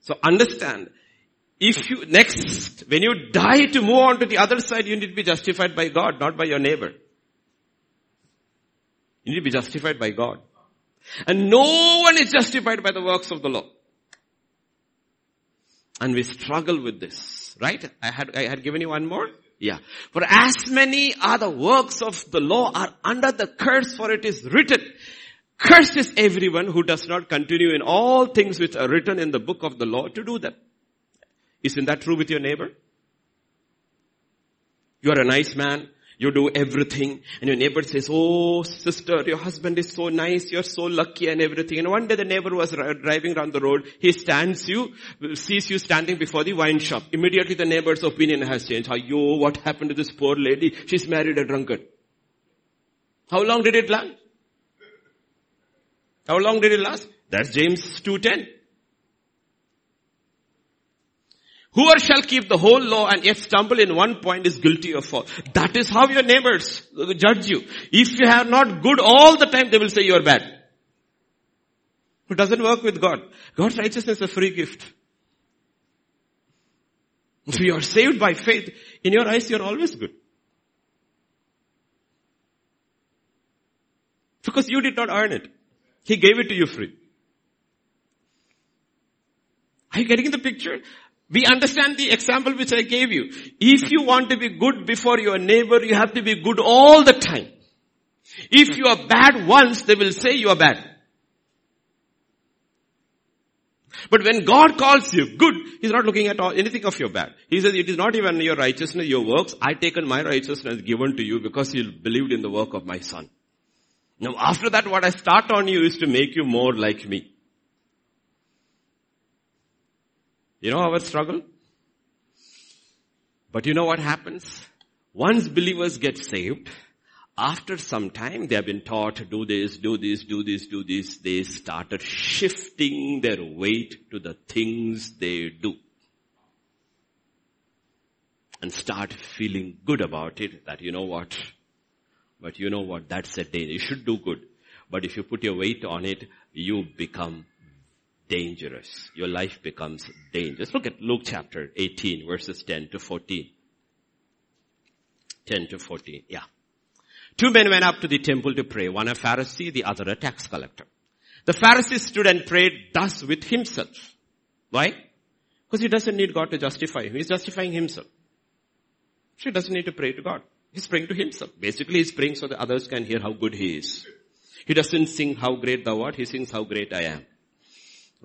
So understand, if you, next, when you die to move on to the other side, you need to be justified by God, not by your neighbor. You need to be justified by God. And no one is justified by the works of the law. And we struggle with this, right? I had, I had given you one more. Yeah. For as many are the works of the law are under the curse for it is written. Cursed is everyone who does not continue in all things which are written in the book of the law to do them. Isn't that true with your neighbor? You are a nice man. You do everything and your neighbor says, oh sister, your husband is so nice, you're so lucky and everything. And one day the neighbor was driving down the road, he stands you, sees you standing before the wine shop. Immediately the neighbor's opinion has changed. How yo, what happened to this poor lady? She's married a drunkard. How long did it last? How long did it last? That's James 2.10. Whoever shall keep the whole law and yet stumble in one point is guilty of all. That is how your neighbors judge you. If you are not good all the time, they will say you are bad. It doesn't work with God. God's righteousness is a free gift. If you are saved by faith, in your eyes you are always good. Because you did not earn it. He gave it to you free. Are you getting the picture? We understand the example which I gave you. If you want to be good before your neighbor, you have to be good all the time. If you are bad once, they will say you are bad. But when God calls you good, He's not looking at all, anything of your bad. He says, it is not even your righteousness, your works. I taken my righteousness given to you because you believed in the work of my son. Now after that, what I start on you is to make you more like me. You know our struggle? But you know what happens? Once believers get saved, after some time they have been taught do this, do this, do this, do this, they started shifting their weight to the things they do. And start feeling good about it that you know what? But you know what? That's a day. You should do good. But if you put your weight on it, you become dangerous. Your life becomes dangerous. Look at Luke chapter 18 verses 10 to 14. 10 to 14. Yeah. Two men went up to the temple to pray. One a Pharisee, the other a tax collector. The Pharisee stood and prayed thus with himself. Why? Because he doesn't need God to justify him. He's justifying himself. So he doesn't need to pray to God. He's praying to himself. Basically he's praying so that others can hear how good he is. He doesn't sing how great thou art, he sings how great I am.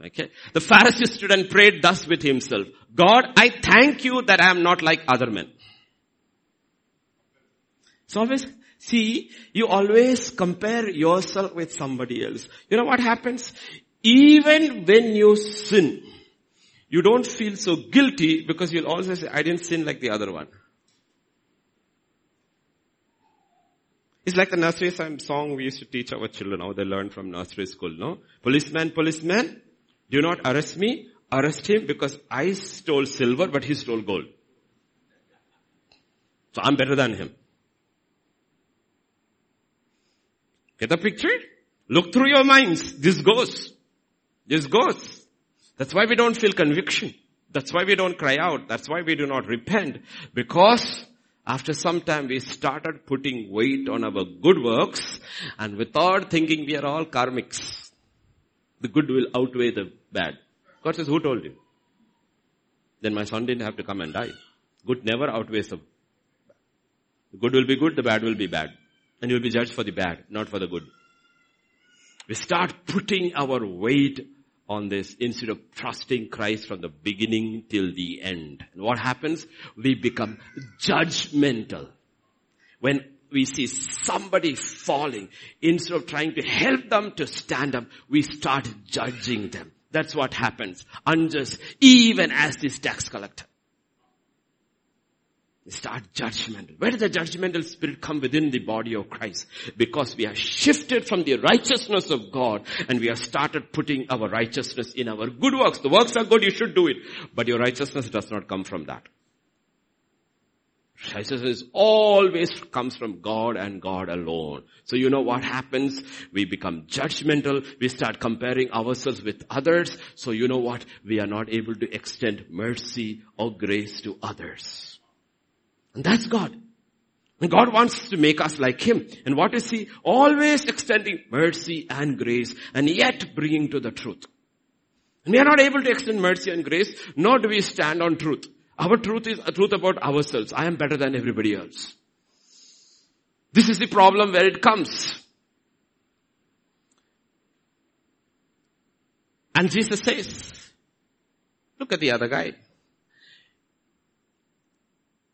Okay. The Pharisee stood and prayed thus with himself. God, I thank you that I am not like other men. So always, see, you always compare yourself with somebody else. You know what happens? Even when you sin, you don't feel so guilty because you'll always say, I didn't sin like the other one. It's like the nursery song we used to teach our children, how they learn from nursery school, no? Policeman, policeman, do not arrest me, arrest him because I stole silver but he stole gold. So I'm better than him. Get the picture? Look through your minds. This goes. This goes. That's why we don't feel conviction. That's why we don't cry out. That's why we do not repent. Because After some time we started putting weight on our good works and without thinking we are all karmics. The good will outweigh the bad. God says, who told you? Then my son didn't have to come and die. Good never outweighs the bad. the good will be good, the bad will be bad. And you'll be judged for the bad, not for the good. We start putting our weight on this instead of trusting Christ from the beginning till the end. And what happens? We become judgmental. When we see somebody falling, instead of trying to help them to stand up, we start judging them. That's what happens. Unjust, even as this tax collector. We start judgmental. Where does the judgmental spirit come within the body of Christ? Because we are shifted from the righteousness of God and we have started putting our righteousness in our good works. The works are good, you should do it. But your righteousness does not come from that. Righteousness always comes from God and God alone. So you know what happens? We become judgmental. We start comparing ourselves with others. So you know what? We are not able to extend mercy or grace to others. And that's God. And God wants to make us like Him. And what is He? Always extending mercy and grace and yet bringing to the truth. And we are not able to extend mercy and grace, nor do we stand on truth. Our truth is a truth about ourselves. I am better than everybody else. This is the problem where it comes. And Jesus says, look at the other guy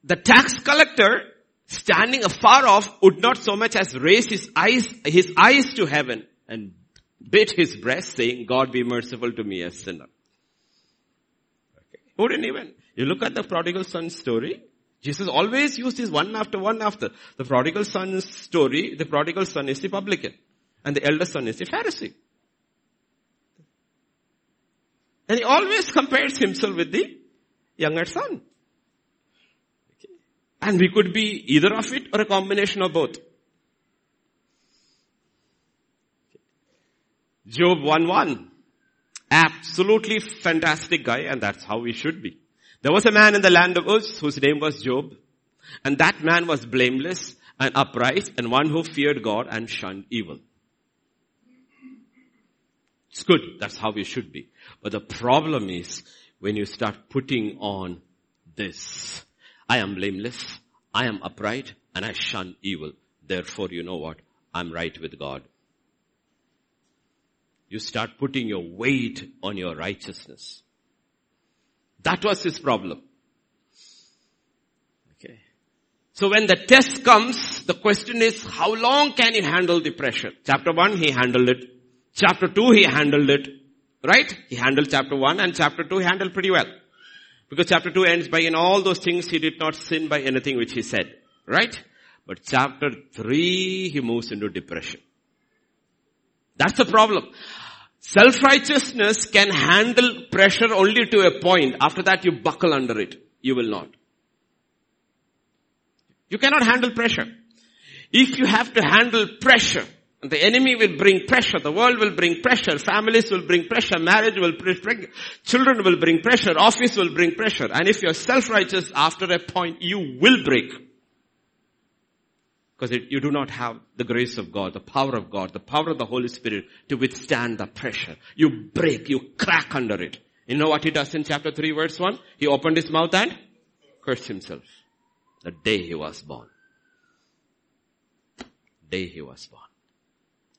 the tax collector standing afar off would not so much as raise his eyes, his eyes to heaven and beat his breast saying, God be merciful to me a sinner. Okay. Wouldn't even. You look at the prodigal son story, Jesus always used this one after one after. The prodigal son's story, the prodigal son is the publican. And the elder son is the Pharisee. And he always compares himself with the younger son. And we could be either of it or a combination of both. Job 1-1. Absolutely fantastic guy and that's how we should be. There was a man in the land of Uz whose name was Job. And that man was blameless and upright and one who feared God and shunned evil. It's good. That's how we should be. But the problem is when you start putting on this. I am blameless. I am upright and I shun evil. Therefore, you know what? I'm right with God. You start putting your weight on your righteousness. That was his problem. Okay. So when the test comes, the question is, how long can he handle the pressure? Chapter 1, he handled it. Chapter 2, he handled it. Right? He handled chapter 1 and chapter 2 he handled pretty well. Because chapter 2 ends by in all those things he did not sin by anything which he said. Right? But chapter 3 he moves into depression. That's the problem. Self-righteousness can handle pressure only to a point. After that you buckle under it. You will not. You cannot handle pressure. If you have to handle pressure, the enemy will bring pressure. The world will bring pressure. Families will bring pressure. Marriage will bring. Children will bring pressure. Office will bring pressure. And if you're self-righteous, after a point, you will break. Because you do not have the grace of God, the power of God, the power of the Holy Spirit to withstand the pressure. You break, you crack under it. You know what he does in chapter 3 verse 1? He opened his mouth and cursed himself. The day he was born. Day he was born.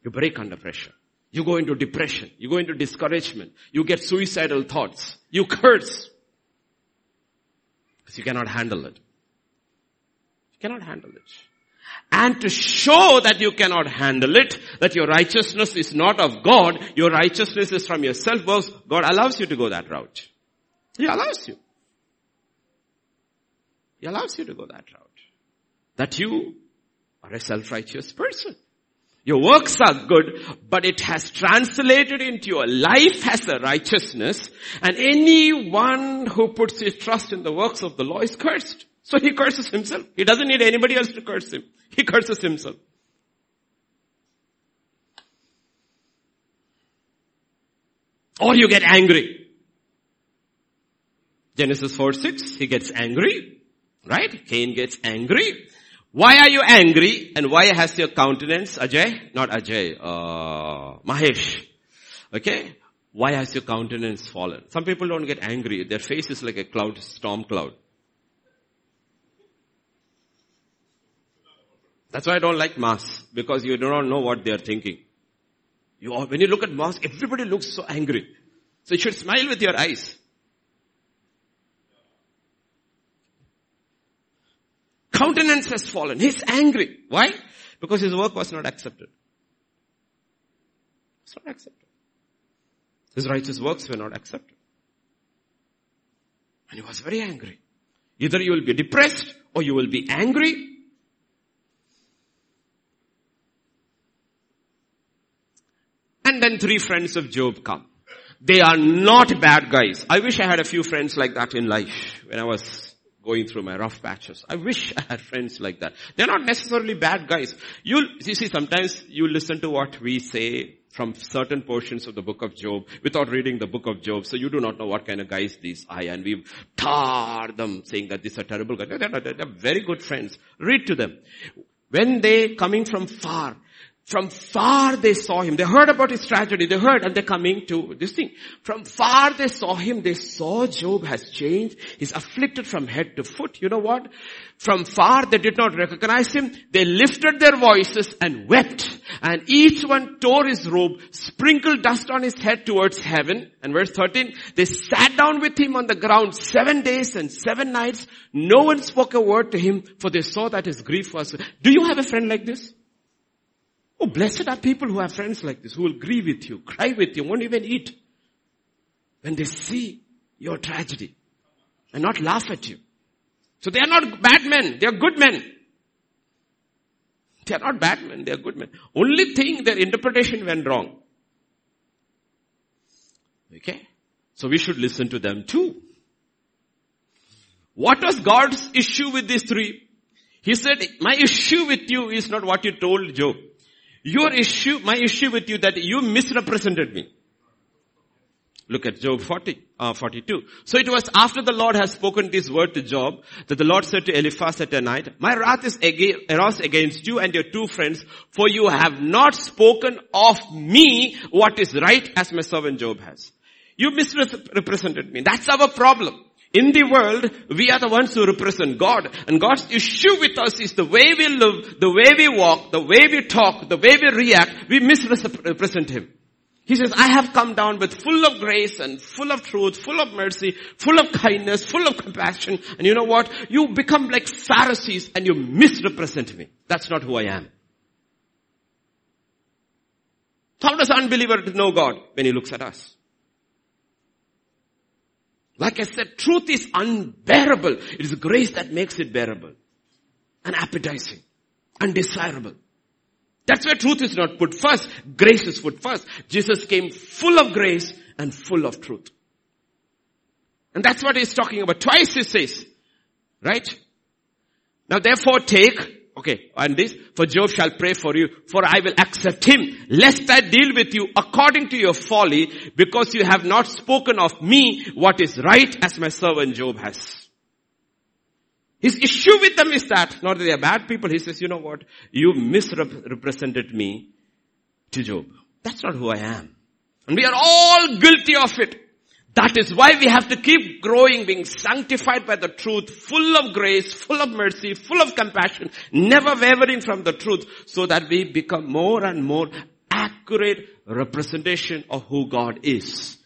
You break under pressure. You go into depression. You go into discouragement. You get suicidal thoughts. You curse. Because you cannot handle it. You cannot handle it. And to show that you cannot handle it, that your righteousness is not of God, your righteousness is from yourself, God allows you to go that route. He allows you. He allows you to go that route. That you are a self-righteous person. Your works are good, but it has translated into your life as a righteousness, and anyone who puts his trust in the works of the law is cursed. So he curses himself. He doesn't need anybody else to curse him. He curses himself. Or you get angry. Genesis 4 6, he gets angry. Right? Cain gets angry. Why are you angry and why has your countenance, Ajay? Not Ajay, uh, Mahesh. Okay? Why has your countenance fallen? Some people don't get angry. Their face is like a cloud, storm cloud. That's why I don't like mass, because you do not know what they are thinking. You are, when you look at mass, everybody looks so angry. So you should smile with your eyes. Countenance has fallen. He's angry. Why? Because his work was not accepted. It's not accepted. His righteous works were not accepted. And he was very angry. Either you will be depressed or you will be angry. And then three friends of Job come. They are not bad guys. I wish I had a few friends like that in life when I was going through my rough patches. I wish I had friends like that. They're not necessarily bad guys. You, you see, sometimes you listen to what we say from certain portions of the book of Job without reading the book of Job. So you do not know what kind of guys these are and we tar them saying that these are terrible guys. They're, they're, they're very good friends. Read to them. When they coming from far, from far they saw him. They heard about his tragedy. They heard and they're coming to this thing. From far they saw him. They saw Job has changed. He's afflicted from head to foot. You know what? From far they did not recognize him. They lifted their voices and wept. And each one tore his robe, sprinkled dust on his head towards heaven. And verse 13, they sat down with him on the ground seven days and seven nights. No one spoke a word to him for they saw that his grief was. Do you have a friend like this? Oh, blessed are people who have friends like this, who will grieve with you, cry with you, won't even eat. When they see your tragedy and not laugh at you. So they are not bad men, they are good men. They are not bad men, they are good men. Only thing their interpretation went wrong. Okay? So we should listen to them too. What was God's issue with these three? He said, my issue with you is not what you told Job. Your issue, my issue with you that you misrepresented me. Look at Job 40, uh, 42. So it was after the Lord has spoken this word to Job that the Lord said to Eliphaz at night, my wrath is aroused against you and your two friends for you have not spoken of me what is right as my servant Job has. You misrepresented me. That's our problem. In the world, we are the ones who represent God. And God's issue with us is the way we live, the way we walk, the way we talk, the way we react, we misrepresent Him. He says, I have come down with full of grace and full of truth, full of mercy, full of kindness, full of compassion. And you know what? You become like Pharisees and you misrepresent me. That's not who I am. How does an unbeliever know God when he looks at us? Like I said, truth is unbearable. It is grace that makes it bearable and appetizing and desirable. That's why truth is not put first. Grace is put first. Jesus came full of grace and full of truth. And that's what he's talking about. Twice he says, right? Now therefore take Okay, and this, for Job shall pray for you, for I will accept him, lest I deal with you according to your folly, because you have not spoken of me what is right as my servant Job has. His issue with them is that, not that they are bad people, he says, you know what, you misrepresented me to Job. That's not who I am. And we are all guilty of it. That is why we have to keep growing, being sanctified by the truth, full of grace, full of mercy, full of compassion, never wavering from the truth, so that we become more and more accurate representation of who God is.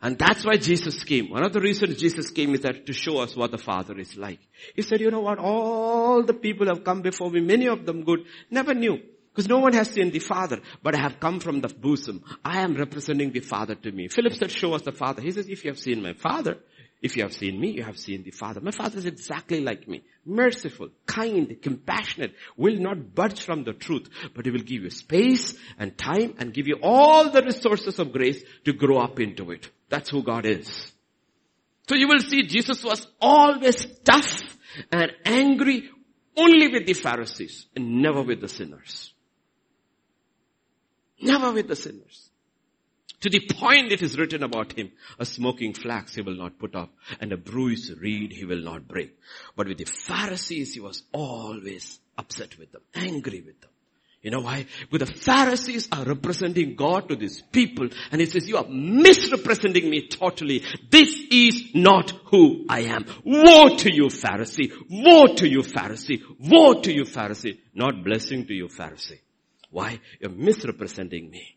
And that's why Jesus came. One of the reasons Jesus came is that to show us what the Father is like. He said, you know what, all the people have come before me, many of them good, never knew. Because no one has seen the Father, but I have come from the bosom. I am representing the Father to me. Philip said, show us the Father. He says, if you have seen my Father, if you have seen me, you have seen the Father. My Father is exactly like me. Merciful, kind, compassionate, will not budge from the truth, but He will give you space and time and give you all the resources of grace to grow up into it. That's who God is. So you will see Jesus was always tough and angry only with the Pharisees and never with the sinners. Never with the sinners. To the point it is written about him, a smoking flax he will not put up, and a bruised reed he will not break. But with the Pharisees, he was always upset with them, angry with them. You know why? Because the Pharisees are representing God to these people and he says, you are misrepresenting me totally. This is not who I am. Woe to you Pharisee. Woe to you Pharisee. Woe to you Pharisee. Not blessing to you Pharisee. Why? You're misrepresenting me.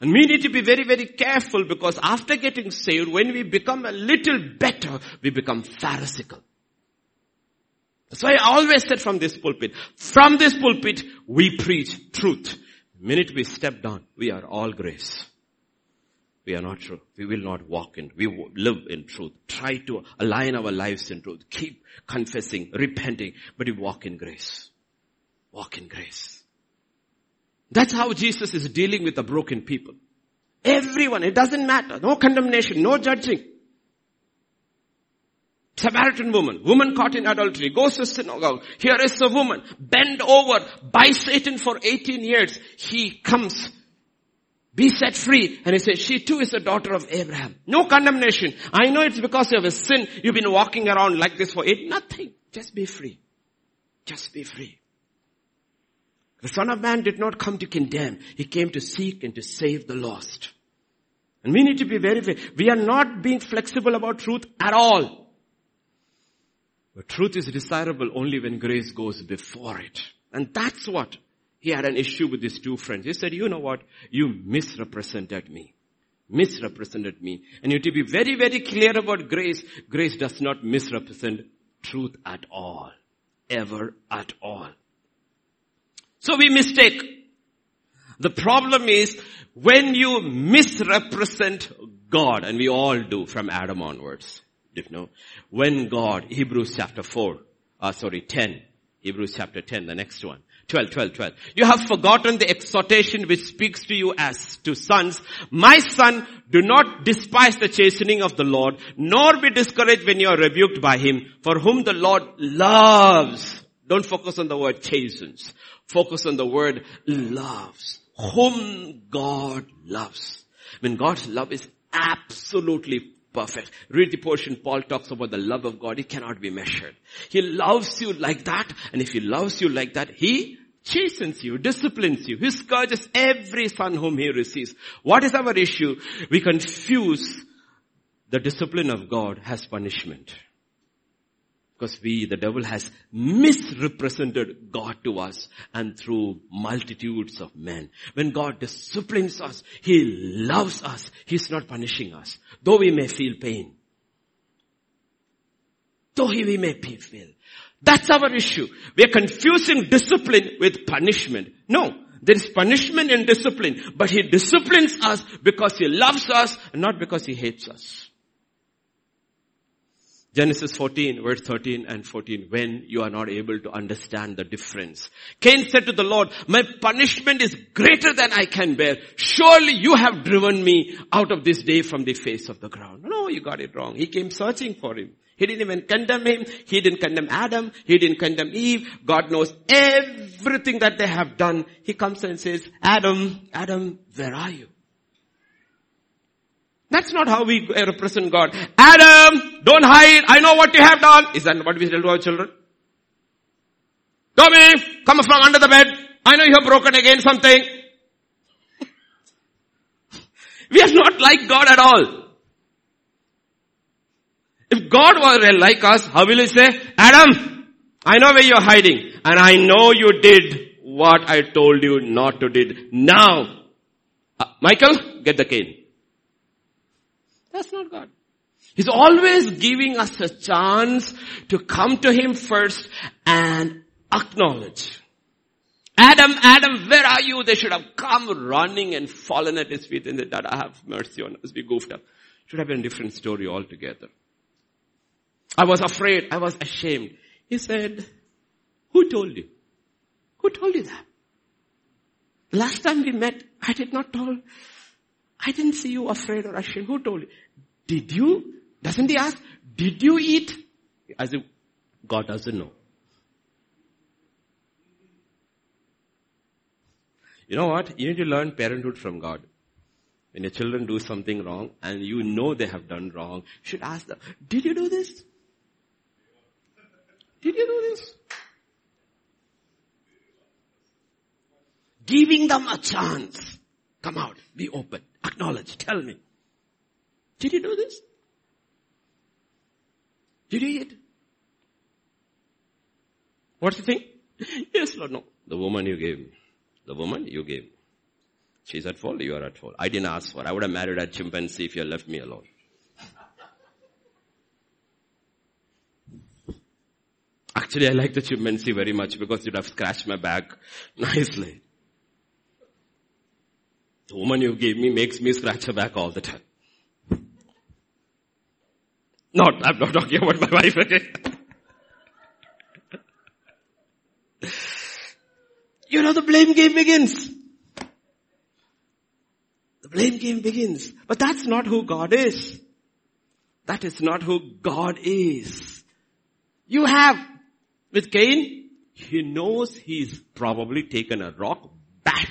And we need to be very, very careful because after getting saved, when we become a little better, we become pharisaical. That's why I always said from this pulpit, from this pulpit, we preach truth. The minute we step down, we are all grace. We are not true. We will not walk in. We live in truth. Try to align our lives in truth. Keep confessing, repenting, but we walk in grace. Walk in grace. That's how Jesus is dealing with the broken people. Everyone, it doesn't matter. No condemnation, no judging. Samaritan woman, woman caught in adultery, goes to synagogue. Here is a woman, bent over by Satan for 18 years. He comes, be set free. And he says, she too is a daughter of Abraham. No condemnation. I know it's because of a sin. You've been walking around like this for eight. Nothing. Just be free. Just be free. The son of man did not come to condemn. He came to seek and to save the lost. And we need to be very, we are not being flexible about truth at all. But truth is desirable only when grace goes before it. And that's what he had an issue with his two friends. He said, you know what? You misrepresented me. Misrepresented me. And you have to be very, very clear about grace. Grace does not misrepresent truth at all. Ever at all. So we mistake. The problem is when you misrepresent God, and we all do from Adam onwards you know, when God, Hebrews chapter 4, uh, sorry, 10, Hebrews chapter 10, the next one. 12, 12, 12. You have forgotten the exhortation which speaks to you as to sons. My son, do not despise the chastening of the Lord, nor be discouraged when you are rebuked by him, for whom the Lord loves. Don't focus on the word chastens. Focus on the word loves. Whom God loves. When God's love is absolutely perfect. Read the portion Paul talks about the love of God. It cannot be measured. He loves you like that. And if he loves you like that, he chastens you, disciplines you. He scourges every son whom he receives. What is our issue? We confuse the discipline of God as punishment. Because we, the devil has misrepresented God to us and through multitudes of men. When God disciplines us, He loves us. He's not punishing us. Though we may feel pain. Though we may feel. That's our issue. We are confusing discipline with punishment. No. There is punishment in discipline, but He disciplines us because He loves us not because He hates us. Genesis 14 verse 13 and 14 when you are not able to understand the difference. Cain said to the Lord, my punishment is greater than I can bear. Surely you have driven me out of this day from the face of the ground. No, you got it wrong. He came searching for him. He didn't even condemn him. He didn't condemn Adam. He didn't condemn Eve. God knows everything that they have done. He comes and says, Adam, Adam, where are you? That's not how we represent God. Adam, don't hide. I know what you have done. Is that what we tell to our children? Tommy, come from under the bed. I know you have broken again something. we are not like God at all. If God were like us, how will he say, Adam, I know where you're hiding and I know you did what I told you not to did. Now, uh, Michael, get the cane. That's not God. He's always giving us a chance to come to Him first and acknowledge. Adam, Adam, where are you? They should have come running and fallen at His feet and said, Dad, I have mercy on us. We goofed up. Should have been a different story altogether. I was afraid. I was ashamed. He said, who told you? Who told you that? Last time we met, I did not tell, I didn't see you afraid or ashamed. Who told you? Did you? Doesn't he ask? Did you eat? As if God doesn't know. You know what? You need to learn parenthood from God. When your children do something wrong and you know they have done wrong, you should ask them, did you do this? Did you do this? Giving them a chance. Come out. Be open. Acknowledge. Tell me. Did you do this? Did you eat? What's the thing? Yes, Lord, no. The woman you gave me. The woman you gave me. She's at fault, you are at fault. I didn't ask for. I would have married a chimpanzee if you had left me alone. Actually, I like the chimpanzee very much because it would have scratched my back nicely. The woman you gave me makes me scratch her back all the time. Not, I'm not talking about my wife again. you know the blame game begins. The blame game begins. But that's not who God is. That is not who God is. You have, with Cain, he knows he's probably taken a rock,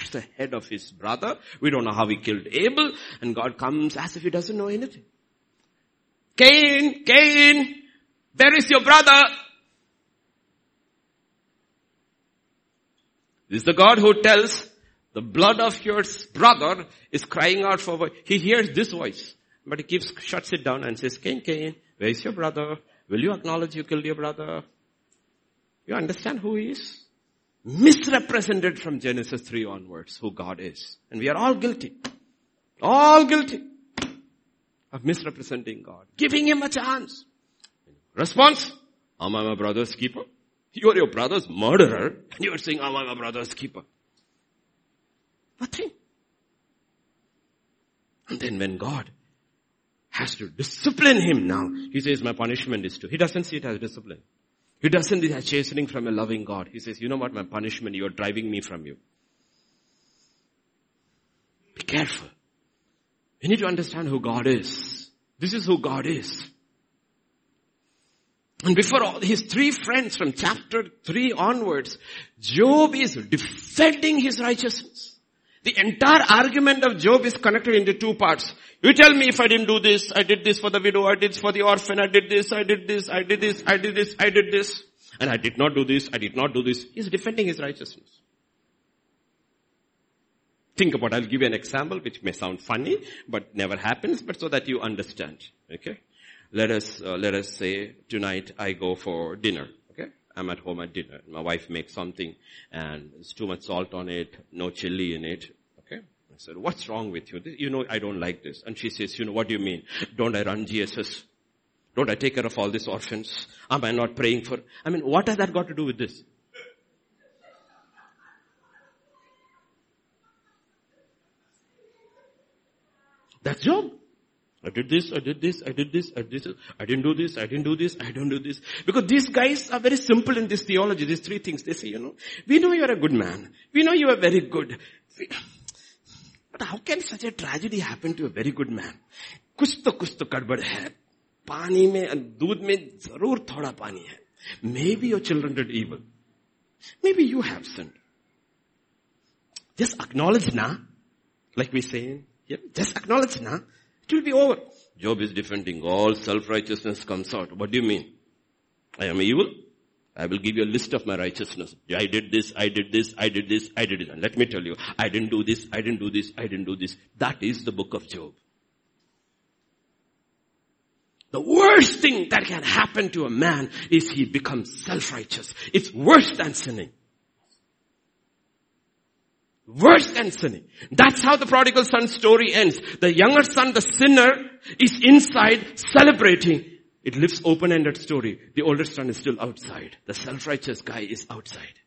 the head of his brother. We don't know how he killed Abel, and God comes as if he doesn't know anything. Cain, Cain, there is your brother. This is the God who tells the blood of your brother is crying out for, he hears this voice, but he keeps, shuts it down and says, Cain, Cain, where is your brother? Will you acknowledge you killed your brother? You understand who he is? Misrepresented from Genesis 3 onwards who God is. And we are all guilty. All guilty of misrepresenting God. Giving him a chance. Response? Am I my brother's keeper? You are your brother's murderer and you are saying, am I my brother's keeper? Nothing. And then when God has to discipline him now, he says, my punishment is to. He doesn't see it as discipline. He doesn't it chastening from a loving God. He says, you know what, my punishment, you're driving me from you. Be careful. We need to understand who God is. This is who God is. And before all his three friends from chapter 3 onwards, Job is defending his righteousness. The entire argument of Job is connected into two parts. You tell me if I didn't do this, I did this for the widow, I did this for the orphan, I did this, I did this, I did this, I did this, I did this, and I did not do this, I did not do this. He's defending his righteousness. Think about, I'll give you an example which may sound funny, but never happens, but so that you understand. Okay? Let us, uh, let us say tonight I go for dinner. I'm at home at dinner. My wife makes something and it's too much salt on it, no chili in it. Okay? I said, what's wrong with you? You know, I don't like this. And she says, you know, what do you mean? Don't I run GSS? Don't I take care of all these orphans? Am I not praying for? I mean, what has that got to do with this? That's Job. I did this, I did this, I did this, I did this, I didn't do this, I didn't do this, I don't do this. Because these guys are very simple in this theology, these three things. They say, you know, we know you are a good man. We know you are very good. But how can such a tragedy happen to a very good man? कुछ तो कुछ तो गड़बड़ है पानी में दूध में जरूर थोड़ा पानी है Maybe your children did evil. Maybe you have sinned. Just acknowledge now, like we say yeah, just acknowledge now. it will be over. Job is defending all self-righteousness comes out. What do you mean? I am evil? I will give you a list of my righteousness. I did this, I did this, I did this, I did this. And let me tell you, I didn't do this, I didn't do this, I didn't do this. That is the book of Job. The worst thing that can happen to a man is he becomes self-righteous. It's worse than sinning. Worse than sinning. That's how the prodigal son story ends. The younger son, the sinner, is inside celebrating. It lives open-ended story. The older son is still outside. The self-righteous guy is outside.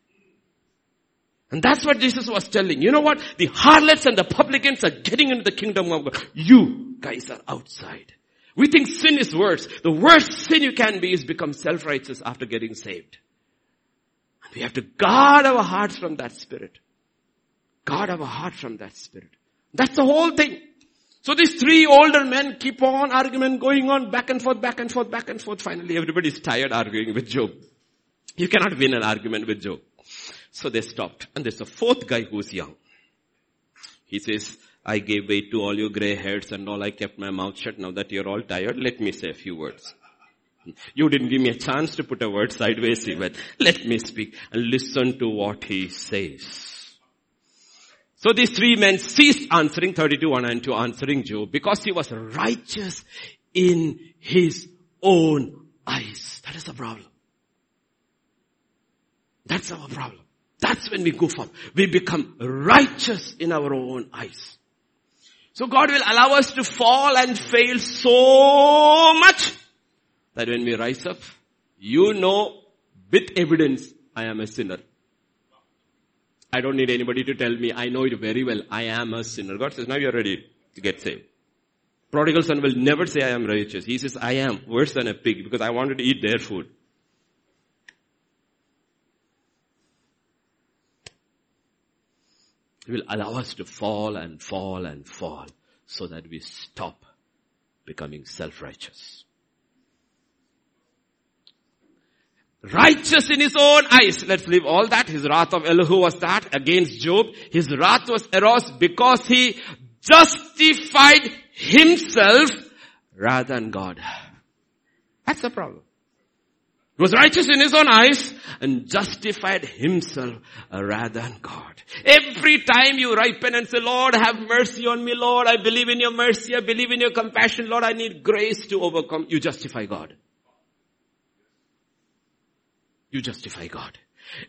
And that's what Jesus was telling. You know what? The harlots and the publicans are getting into the kingdom of God. You guys are outside. We think sin is worse. The worst sin you can be is become self-righteous after getting saved. And we have to guard our hearts from that spirit. Guard our heart from that spirit. That's the whole thing. So these three older men keep on argument going on back and forth, back and forth, back and forth. Finally everybody's tired arguing with Job. You cannot win an argument with Job. So they stopped. And there's a fourth guy who's young. He says, I gave way to all your gray hairs and all. I kept my mouth shut. Now that you're all tired, let me say a few words. You didn't give me a chance to put a word sideways even. Let me speak and listen to what he says. So these three men ceased answering 32 1 and 2 answering Job because he was righteous in his own eyes. That is the problem. That's our problem. That's when we go up. We become righteous in our own eyes. So God will allow us to fall and fail so much that when we rise up, you know with evidence, I am a sinner. I don't need anybody to tell me. I know it very well. I am a sinner. God says, now you're ready to get saved. Prodigal son will never say I am righteous. He says, I am worse than a pig because I wanted to eat their food. He will allow us to fall and fall and fall so that we stop becoming self-righteous. Righteous in his own eyes. Let's leave all that. His wrath of Elihu was that against Job. His wrath was eros because he justified himself rather than God. That's the problem. He was righteous in his own eyes and justified himself rather than God. Every time you ripen and say, Lord, have mercy on me, Lord, I believe in your mercy, I believe in your compassion, Lord, I need grace to overcome, you justify God. You justify God.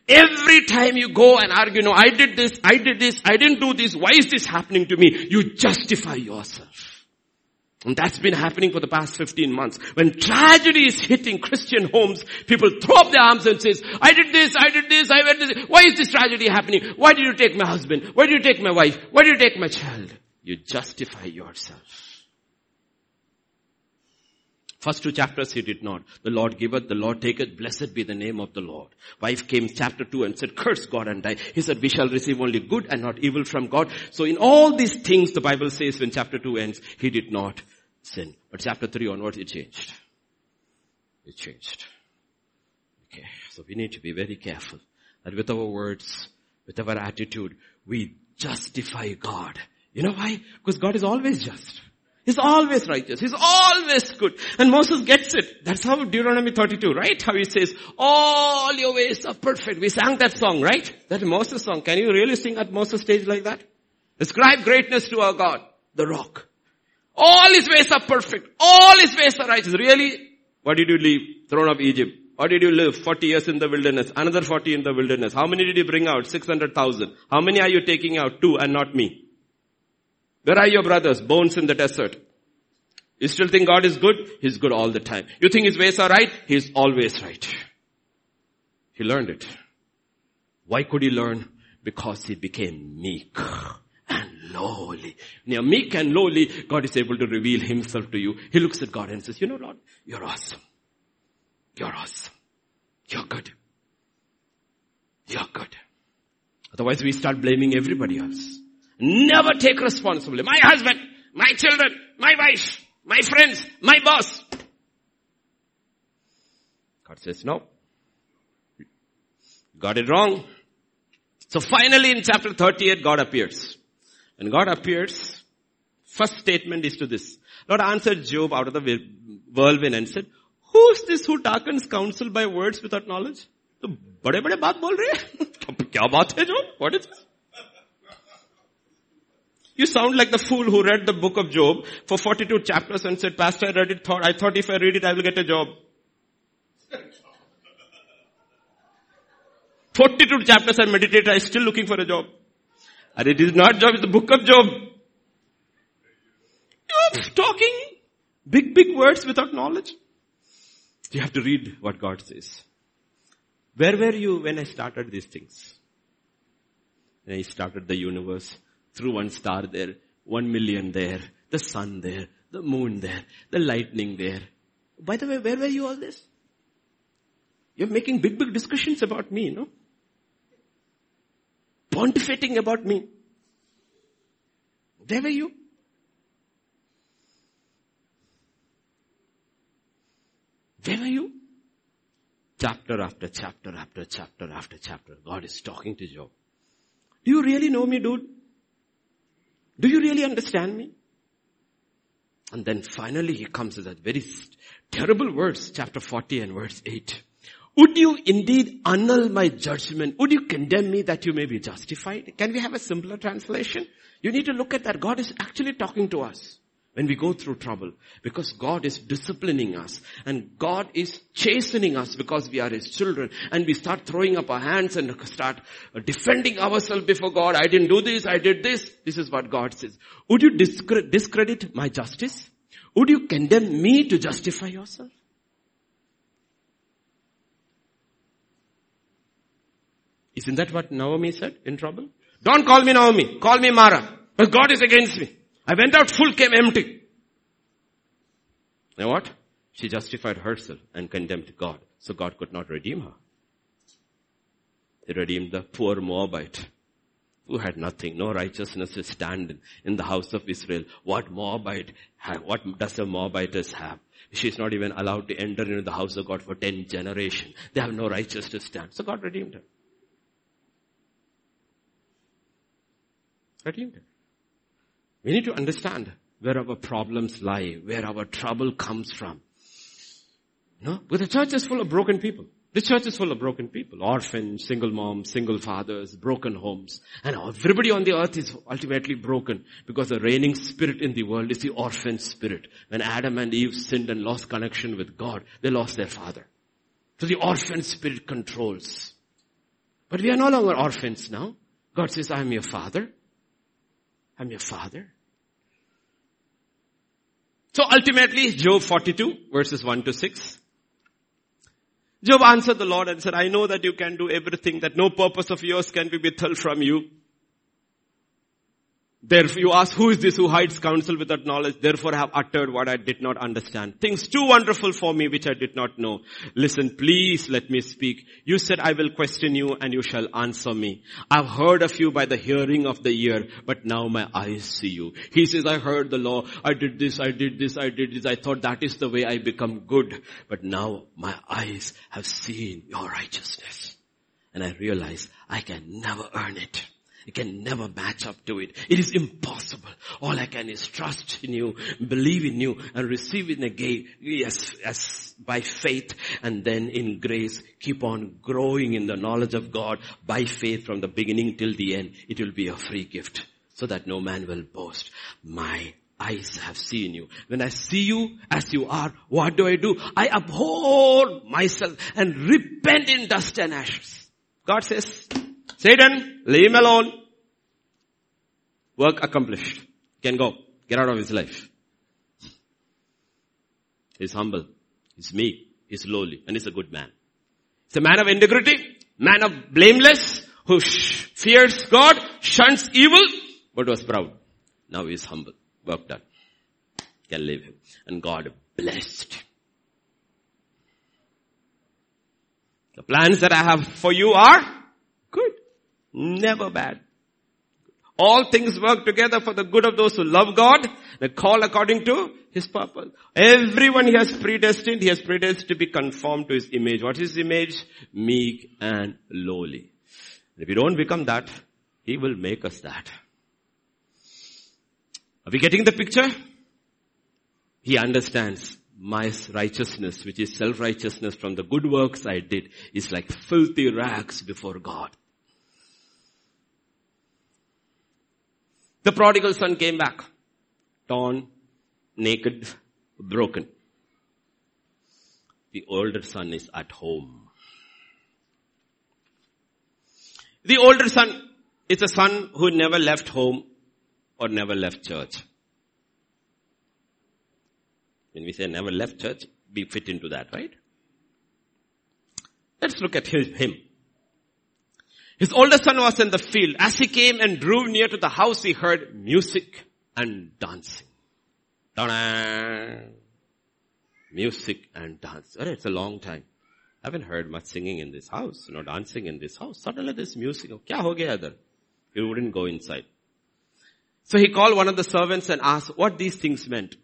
Every time you go and argue, no, I did this, I did this, I didn't do this, why is this happening to me? You justify yourself. And that's been happening for the past 15 months. When tragedy is hitting Christian homes, people throw up their arms and says, I did this, I did this, I went this. Why is this tragedy happening? Why did you take my husband? Why did you take my wife? Why did you take my child? You justify yourself. First two chapters he did not. The Lord giveth, the Lord taketh, blessed be the name of the Lord. Wife came chapter two and said, curse God and die. He said, we shall receive only good and not evil from God. So in all these things the Bible says when chapter two ends, he did not sin. But chapter 3 onwards, it changed. It changed. Okay, so we need to be very careful that with our words, with our attitude, we justify God. You know why? Because God is always just. He's always righteous. He's always good. And Moses gets it. That's how Deuteronomy 32, right? How he says, all your ways are perfect. We sang that song, right? That Moses song. Can you really sing at Moses stage like that? Ascribe greatness to our God, the rock. All his ways are perfect. All his ways are righteous. Really? What did you leave? Throne of Egypt. What did you live? 40 years in the wilderness. Another 40 in the wilderness. How many did you bring out? 600,000. How many are you taking out? Two and not me. Where are your brothers? Bones in the desert. You still think God is good? He's good all the time. You think His ways are right? He's always right. He learned it. Why could he learn? Because he became meek and lowly. Now meek and lowly, God is able to reveal himself to you. He looks at God and says, you know Lord, you're awesome. You're awesome. You're good. You're good. Otherwise we start blaming everybody else. Never take responsibility. My husband, my children, my wife, my friends, my boss. God says no. Got it wrong. So finally in chapter 38 God appears. When God appears, first statement is to this. Lord answered Job out of the whirlwind and said, who is this who darkens counsel by words without knowledge? तो बड़े बड़े बात बोल रहे हैं क्या बात है जो what is this? you sound like the fool who read the book of Job for 42 chapters and said, Pastor, I read it, thought, I thought if I read it, I will get a job. 42 chapters I meditated, I'm still looking for a job. And it is not Job, it's the book of Job. Job talking big, big words without knowledge. You have to read what God says. Where were you when I started these things? When I started the universe, through one star there, one million there, the sun there, the moon there, the lightning there. By the way, where were you all this? You're making big, big discussions about me, no? pontificating about me. Where were you? Where were you? Chapter after chapter after chapter after chapter, God is talking to Job. Do you really know me, dude? Do you really understand me? And then finally he comes to that very terrible words, chapter 40 and verse 8. Would you indeed annul my judgment? Would you condemn me that you may be justified? Can we have a simpler translation? You need to look at that. God is actually talking to us when we go through trouble because God is disciplining us and God is chastening us because we are His children and we start throwing up our hands and start defending ourselves before God. I didn't do this. I did this. This is what God says. Would you discredit my justice? Would you condemn me to justify yourself? Isn't that what Naomi said in trouble? Don't call me Naomi. Call me Mara. But God is against me. I went out full, came empty. You know what? She justified herself and condemned God. So God could not redeem her. He redeemed the poor Moabite who had nothing, no righteousness to stand in in the house of Israel. What Moabite have, what does a Moabitess have? She's not even allowed to enter into the house of God for 10 generations. They have no righteousness to stand. So God redeemed her. Redeemed her. We need to understand where our problems lie, where our trouble comes from. No? But the church is full of broken people. The church is full of broken people. Orphans, single moms, single fathers, broken homes. And everybody on the earth is ultimately broken because the reigning spirit in the world is the orphan spirit. When Adam and Eve sinned and lost connection with God, they lost their father. So the orphan spirit controls. But we are no longer orphans now. God says, I am your father. I'm your father. So ultimately, Job 42 verses 1 to 6. Job answered the Lord and said, I know that you can do everything, that no purpose of yours can be withheld from you. Therefore you ask, who is this who hides counsel without knowledge? Therefore I have uttered what I did not understand. Things too wonderful for me which I did not know. Listen, please let me speak. You said I will question you and you shall answer me. I've heard of you by the hearing of the ear, but now my eyes see you. He says, I heard the law. I did this, I did this, I did this. I thought that is the way I become good. But now my eyes have seen your righteousness. And I realize I can never earn it. I can never match up to it. It is impossible. All I can is trust in you, believe in you, and receive it again, yes, as by faith, and then in grace, keep on growing in the knowledge of God by faith from the beginning till the end. It will be a free gift, so that no man will boast. My eyes have seen you. When I see you as you are, what do I do? I abhor myself and repent in dust and ashes. God says, Satan, leave him alone. Work accomplished. Can go. Get out of his life. He's humble. He's meek. He's lowly. And he's a good man. He's a man of integrity. Man of blameless. Who fears God. Shuns evil. But was proud. Now he's humble. Work done. Can leave him. And God blessed. The plans that I have for you are. Never bad. All things work together for the good of those who love God, they call according to His purpose. Everyone He has predestined, He has predestined to be conformed to His image. What is His image? Meek and lowly. If we don't become that, He will make us that. Are we getting the picture? He understands my righteousness, which is self-righteousness from the good works I did, is like filthy rags before God. The prodigal son came back. Torn, naked, broken. The older son is at home. The older son is a son who never left home or never left church. When we say never left church, we fit into that, right? Let's look at him. His older son was in the field. As he came and drew near to the house, he heard music and dancing. Ta-da! Music and dance. Oh, it's a long time. I haven't heard much singing in this house, no dancing in this house. Suddenly this music. Oh, kya ho gaya idhar? He wouldn't go inside. So he called one of the servants and asked what these things meant.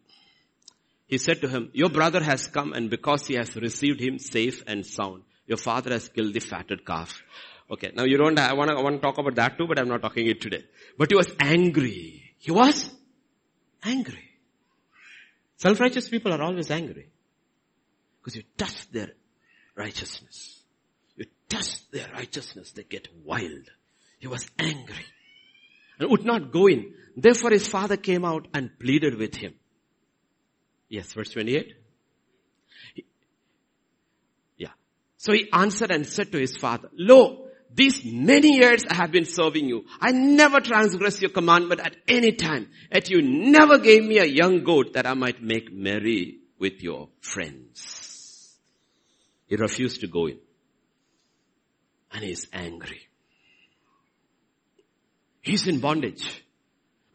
He said to him, your brother has come and because he has received him safe and sound, your father has killed the fatted calf. Okay, now you don't, I want to, talk about that too, but I'm not talking it today. But he was angry. He was angry. Self-righteous people are always angry. Because you touch their righteousness. You touch their righteousness, they get wild. He was angry and would not go in. Therefore his father came out and pleaded with him. Yes, verse 28. yeah. So he answered and said to his father, Lo, these many years I have been serving you. I never transgressed your commandment at any time. Yet you never gave me a young goat that I might make merry with your friends. He refused to go in. And he is angry. He's in bondage.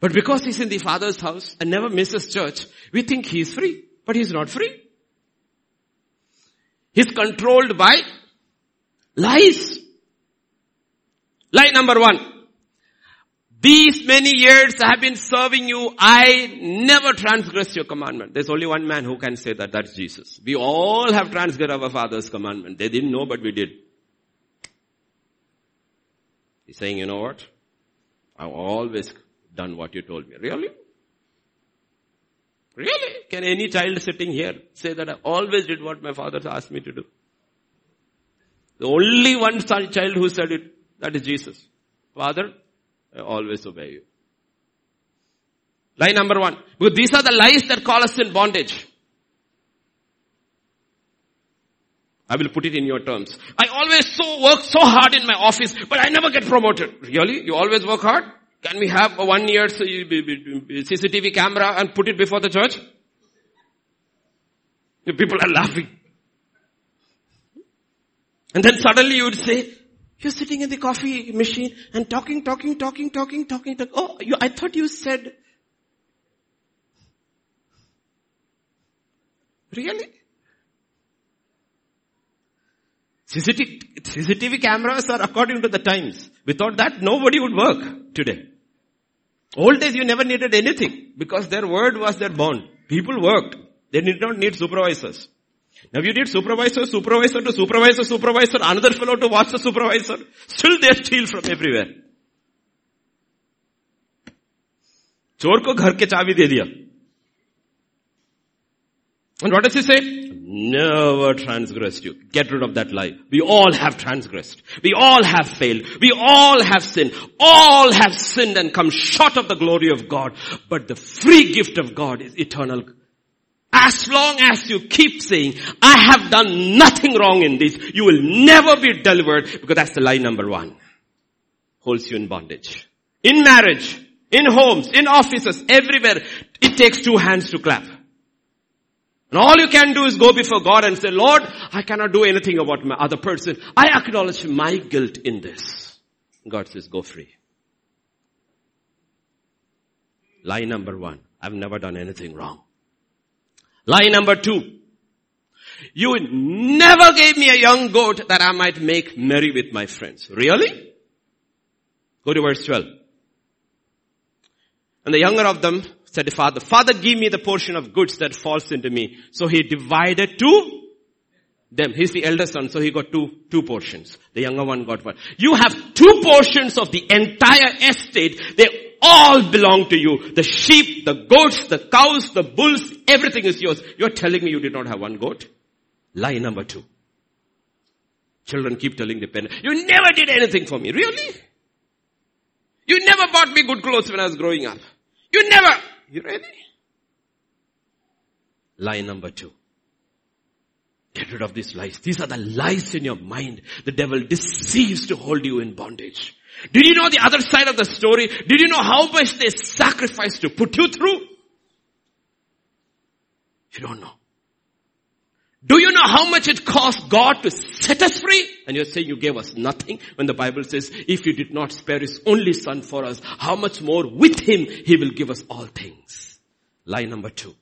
But because he's in the father's house and never misses church, we think he's free. But he's not free. He's controlled by lies. Lie number one. These many years I have been serving you. I never transgressed your commandment. There's only one man who can say that. That's Jesus. We all have transgressed our father's commandment. They didn't know, but we did. He's saying, you know what? I've always done what you told me. Really? Really? Can any child sitting here say that I always did what my father asked me to do? The only one child who said it, that is Jesus. Father, I always obey you. Lie number one. Because these are the lies that call us in bondage. I will put it in your terms. I always so work so hard in my office, but I never get promoted. Really? You always work hard? Can we have a one year CCTV camera and put it before the church? The people are laughing. And then suddenly you would say, you're sitting in the coffee machine and talking, talking, talking, talking, talking, talking. Oh, you, I thought you said, really? CCTV, cameras are according to the times. Without that, nobody would work today. Old days you never needed anything because their word was their bond. People worked. They did not need supervisors. Now you need supervisor, supervisor to supervisor, supervisor, another fellow to watch the supervisor. Still they steal from everywhere. चोर को घर के चाबी दे दिया And what does he say? Never transgressed you. Get rid of that lie. We all have transgressed. We all have failed. We all have sinned. All have sinned and come short of the glory of God. But the free gift of God is eternal. as long as you keep saying, I have done nothing wrong in this, you will never be delivered because that's the lie number one. Holds you in bondage. In marriage, in homes, in offices, everywhere, it takes two hands to clap. And all you can do is go before God and say, Lord, I cannot do anything about my other person. I acknowledge my guilt in this. God says, go free. Lie number one. I've never done anything wrong. Lie number two. You never gave me a young goat that I might make merry with my friends. Really? Go to verse 12. And the younger of them said to father, father give me the portion of goods that falls into me. So he divided to them. He's the elder son, so he got two, two portions. The younger one got one. You have two portions of the entire estate. They all belong to you. The sheep, the goats, the cows, the bulls, everything is yours. You're telling me you did not have one goat? Lie number two. Children keep telling the parent, you never did anything for me. Really? You never bought me good clothes when I was growing up. You never, you ready? Lie number two. Get rid of these lies. These are the lies in your mind. The devil deceives to hold you in bondage. Did you know the other side of the story? Did you know how much they sacrificed to put you through? You don't know. Do you know how much it cost God to set us free? And you're saying you gave us nothing when the Bible says, if you did not spare his only son for us, how much more with him he will give us all things. Lie number two.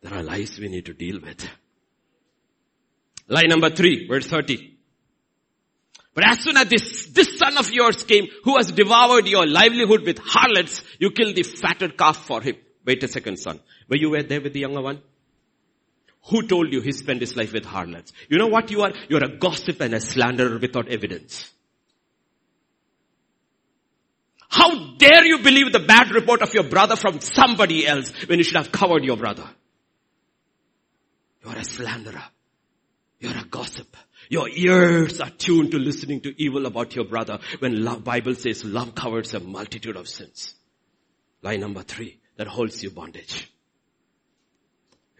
There are lies we need to deal with. Lie number three, verse 30. But as soon as this, this son of yours came, who has devoured your livelihood with harlots, you killed the fatted calf for him. Wait a second, son. Were you were there with the younger one? Who told you he spent his life with harlots? You know what you are? You're a gossip and a slanderer without evidence. How dare you believe the bad report of your brother from somebody else when you should have covered your brother? You're a slanderer. You're a gossip. Your ears are tuned to listening to evil about your brother when love, Bible says love covers a multitude of sins. Line number three, that holds you bondage.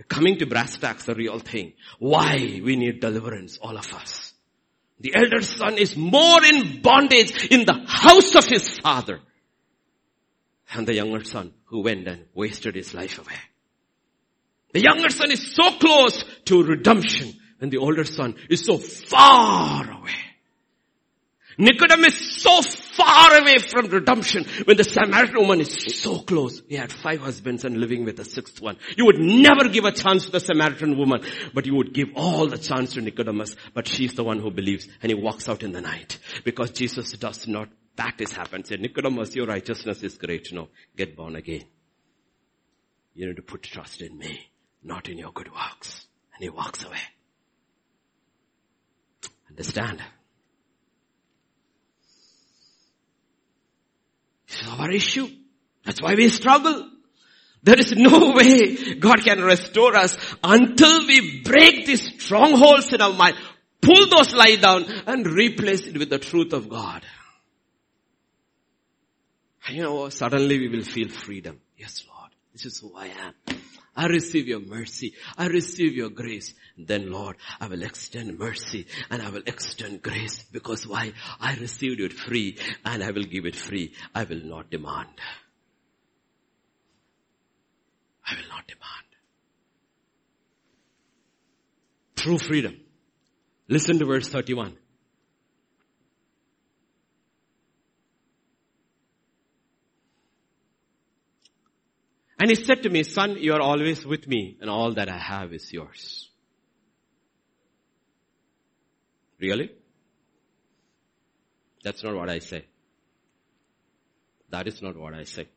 Coming to brass tacks, the real thing. Why we need deliverance, all of us. The elder son is more in bondage in the house of his father than the younger son who went and wasted his life away. The younger son is so close to redemption and the older son is so far away. Nicodemus is so far away from redemption when the Samaritan woman is so close. He had five husbands and living with the sixth one. You would never give a chance to the Samaritan woman, but you would give all the chance to Nicodemus, but she's the one who believes and he walks out in the night because Jesus does not, that is happened. Say, Nicodemus, your righteousness is great. No, get born again. You need to put trust in me, not in your good works. And he walks away. Understand? This is our issue. That's why we struggle. There is no way God can restore us until we break these strongholds in our mind, pull those lies down and replace it with the truth of God. And you know, suddenly we will feel freedom. Yes, Lord, this is who I am. I receive your mercy. I receive your grace. Then Lord, I will extend mercy and I will extend grace because why? I received it free and I will give it free. I will not demand. I will not demand. True freedom. Listen to verse 31. And he said to me, son, you are always with me and all that I have is yours. Really? That's not what I say. That is not what I say.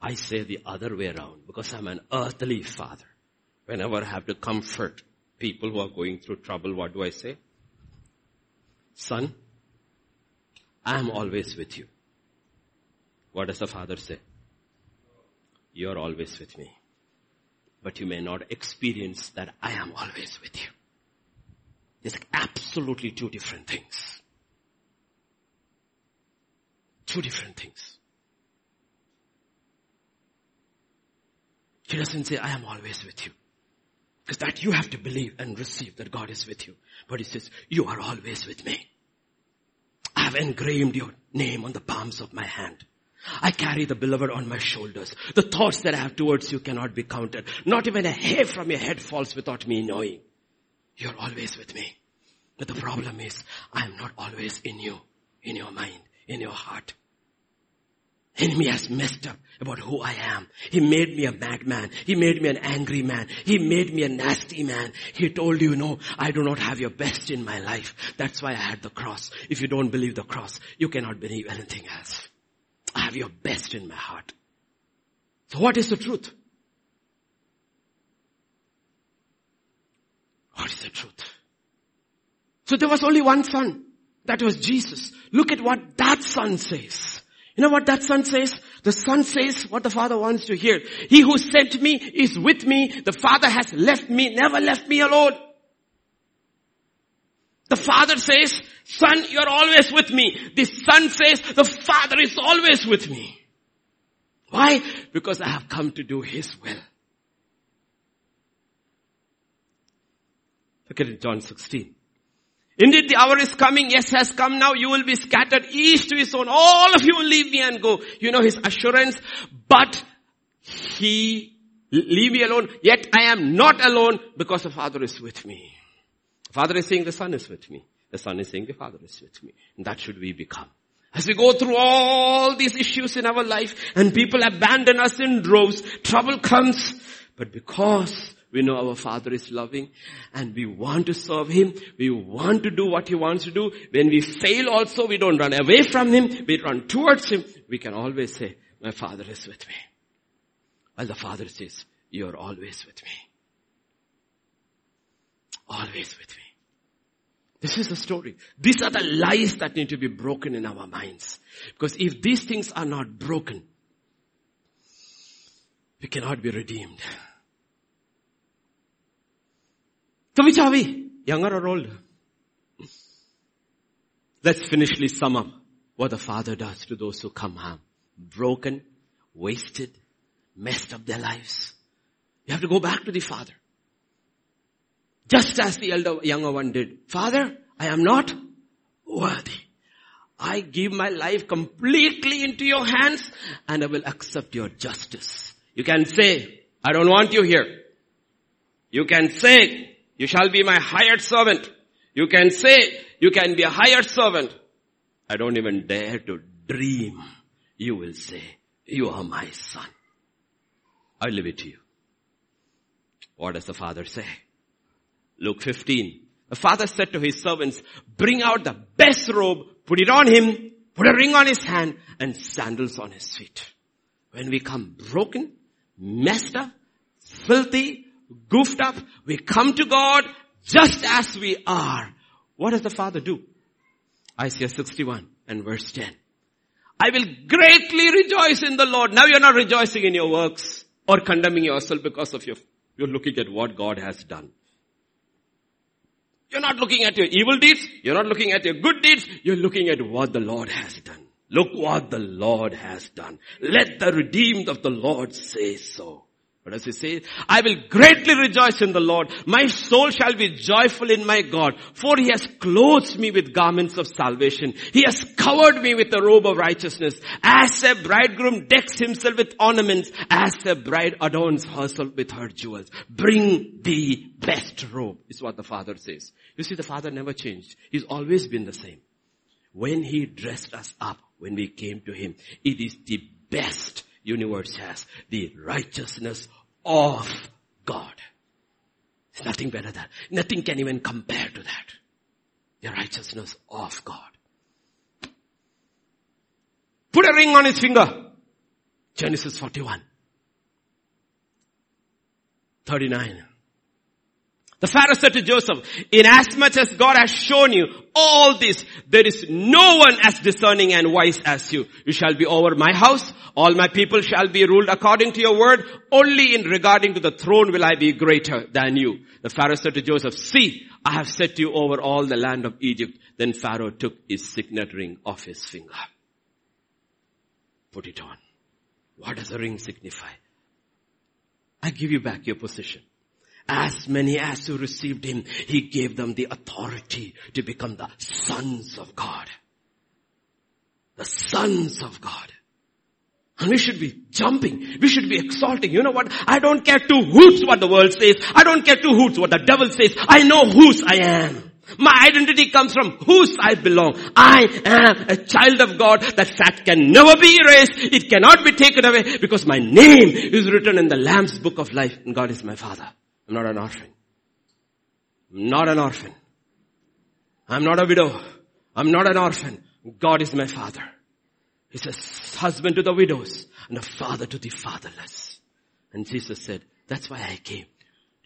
I say the other way around because I'm an earthly father. Whenever I have to comfort people who are going through trouble, what do I say? Son, I am always with you. What does the father say? You're always with me. But you may not experience that I am always with you. It's absolutely two different things. Two different things. He doesn't say, I am always with you. Because that you have to believe and receive that God is with you. But he says, you are always with me. I have engraved your name on the palms of my hand. I carry the beloved on my shoulders. The thoughts that I have towards you cannot be counted. Not even a hair from your head falls without me knowing. You're always with me. But the problem is, I am not always in you, in your mind, in your heart. Enemy has messed up about who I am. He made me a madman. He made me an angry man. He made me a nasty man. He told you, no, I do not have your best in my life. That's why I had the cross. If you don't believe the cross, you cannot believe anything else. I have your best in my heart. So what is the truth? What is the truth? So there was only one son. That was Jesus. Look at what that son says. You know what that son says? The son says what the father wants to hear. He who sent me is with me. The father has left me, never left me alone. The father says, son, you're always with me. The son says, the father is always with me. Why? Because I have come to do his will. Look at it, John 16. Indeed, the hour is coming. Yes, has come now. You will be scattered east to his own. All of you will leave me and go. You know his assurance. But he, leave me alone. Yet I am not alone because the Father is with me. Father is saying the Son is with me. The Son is saying the Father is with me. And that should we become. As we go through all these issues in our life and people abandon us in droves, trouble comes. But because we know our Father is loving and we want to serve Him. We want to do what He wants to do. When we fail also, we don't run away from Him. We run towards Him. We can always say, my Father is with me. While the Father says, you're always with me always with me. This is the story. These are the lies that need to be broken in our minds. Because if these things are not broken, we cannot be redeemed. So which are we? Younger or older? Let's finishly sum up what the Father does to those who come home. Broken, wasted, messed up their lives. You have to go back to the Father. Just as the elder, younger one did. Father, I am not worthy. I give my life completely into your hands and I will accept your justice. You can say, I don't want you here. You can say, you shall be my hired servant. You can say, you can be a hired servant. I don't even dare to dream. You will say, you are my son. I leave it to you. What does the father say? Luke 15. The father said to his servants, bring out the best robe, put it on him, put a ring on his hand and sandals on his feet. When we come broken, messed up, filthy, goofed up, we come to God just as we are. What does the father do? Isaiah 61 and verse 10. I will greatly rejoice in the Lord. Now you're not rejoicing in your works or condemning yourself because of your, you're looking at what God has done. You're not looking at your evil deeds. You're not looking at your good deeds. You're looking at what the Lord has done. Look what the Lord has done. Let the redeemed of the Lord say so. What does he say? I will greatly rejoice in the Lord. My soul shall be joyful in my God, for he has clothed me with garments of salvation. He has covered me with a robe of righteousness. As a bridegroom decks himself with ornaments, as a bride adorns herself with her jewels. Bring the best robe, is what the Father says. You see, the Father never changed. He's always been the same. When He dressed us up, when we came to Him, it is the best universe has. The righteousness of God. There's nothing better than, nothing can even compare to that. The righteousness of God. Put a ring on his finger. Genesis 41. 39. The Pharaoh said to Joseph, inasmuch as God has shown you all this, there is no one as discerning and wise as you. You shall be over my house. All my people shall be ruled according to your word. Only in regarding to the throne will I be greater than you. The Pharaoh said to Joseph, see, I have set you over all the land of Egypt. Then Pharaoh took his signet ring off his finger. Put it on. What does the ring signify? I give you back your position. As many as who received him, he gave them the authority to become the sons of God. The sons of God. And we should be jumping. We should be exalting. You know what? I don't care two hoots what the world says. I don't care two hoots what the devil says. I know whose I am. My identity comes from whose I belong. I am a child of God. That fact can never be erased. It cannot be taken away because my name is written in the Lamb's book of life and God is my father. I'm not an orphan. I'm not an orphan. I'm not a widow. I'm not an orphan. God is my father. He's a husband to the widows and a father to the fatherless. And Jesus said, that's why I came.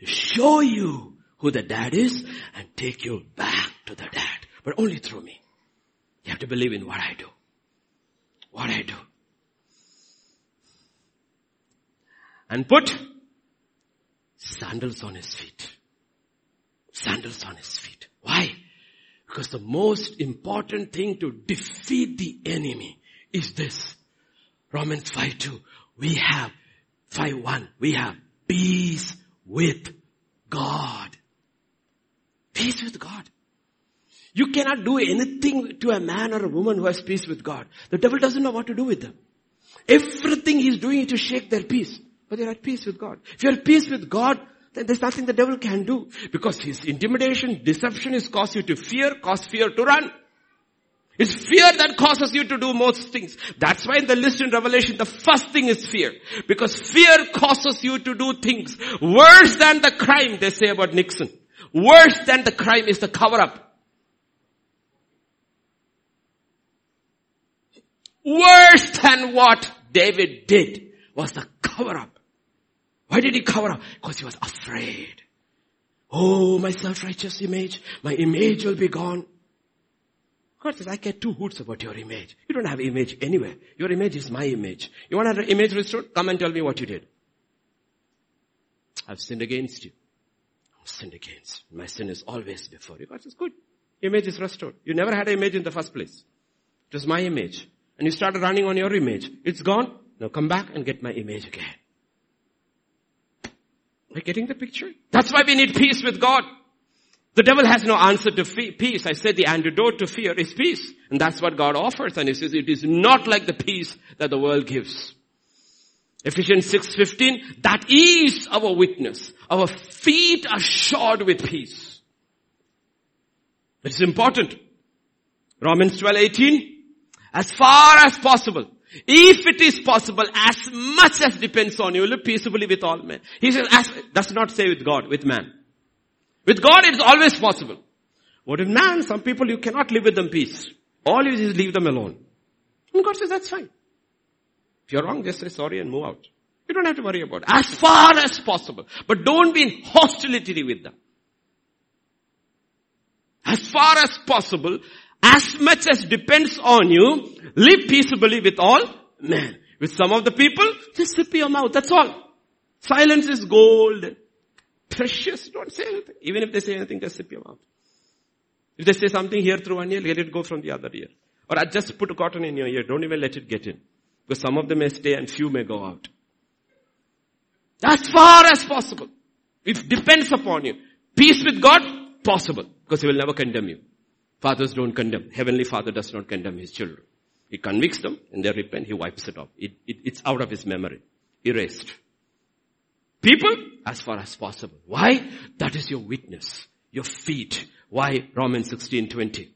To show you who the dad is and take you back to the dad. But only through me. You have to believe in what I do. What I do. And put sandals on his feet. Sandals on his feet. Why? Because the most important thing to defeat the enemy is this. Romans 5 2. We have 5 1. We have peace with God. Peace with God. You cannot do anything to a man or a woman who has peace with God. The devil doesn't know what to do with them. Everything he's doing is to shake their peace but they're at peace with God. If you're at peace with God, then there's nothing the devil can do. Because his intimidation, deception is cause you to fear, cause fear to run. It's fear that causes you to do most things. That's why in the list in Revelation, the first thing is fear. Because fear causes you to do things worse than the crime, they say about Nixon. Worse than the crime is the cover up. Worse than what David did was the cover up. Why did he cover up? Because he was afraid. Oh, my self-righteous image, my image will be gone. God says, I care two hoots about your image. You don't have image anywhere. Your image is my image. You want have image restored? Come and tell me what you did. I've sinned against you. I've sinned against. My sin is always before you. God says, good. Image is restored. You never had an image in the first place. It was my image. And you started running on your image. It's gone. Now come back and get my image again. Are you getting the picture? That's why we need peace with God. The devil has no answer to peace. I said the antidote to fear is peace. And that's what God offers. And he says it is not like the peace that the world gives. Ephesians 6.15, that is our witness. Our feet are shod with peace. It's important. Romans 12.18, as far as possible, if it is possible, as much as depends on you, live peaceably with all men. He says, as, does not say with God, with man. With God it is always possible. But with man, some people you cannot live with them peace. All you do is leave them alone. And God says, that's fine. If you're wrong, just say sorry and move out. You don't have to worry about it. As far as possible. But don't be in hostility with them. As far as possible, as much as depends on you, live peaceably with all men. With some of the people, just zip your mouth. That's all. Silence is gold. Precious. Don't say anything. Even if they say anything, just zip your mouth. If they say something here through one ear, let it go from the other ear. Or I just put a cotton in your ear. Don't even let it get in. Because some of them may stay and few may go out. As far as possible. It depends upon you. Peace with God, possible. Because He will never condemn you. Fathers don't condemn. Heavenly Father does not condemn His children. He convicts them and they repent. He wipes it off. It, it, it's out of His memory. Erased. People, as far as possible. Why? That is your witness. Your feet. Why? Romans 16, 20.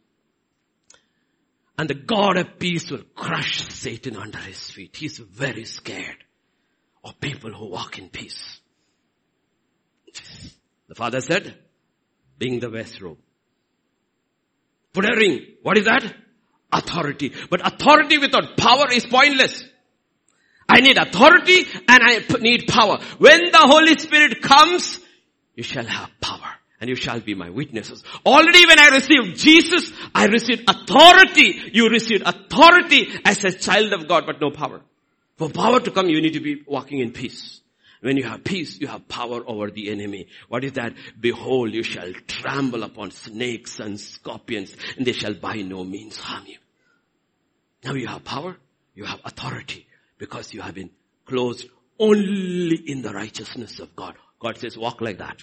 And the God of peace will crush Satan under his feet. He's very scared of people who walk in peace. The father said, being the best robe. Put a ring. What is that? Authority. But authority without power is pointless. I need authority and I need power. When the Holy Spirit comes, you shall have power and you shall be my witnesses. Already when I received Jesus, I received authority. You received authority as a child of God, but no power. For power to come, you need to be walking in peace. When you have peace, you have power over the enemy. What is that? Behold, you shall trample upon snakes and scorpions, and they shall by no means harm you. Now you have power, you have authority, because you have been closed only in the righteousness of God. God says, walk like that.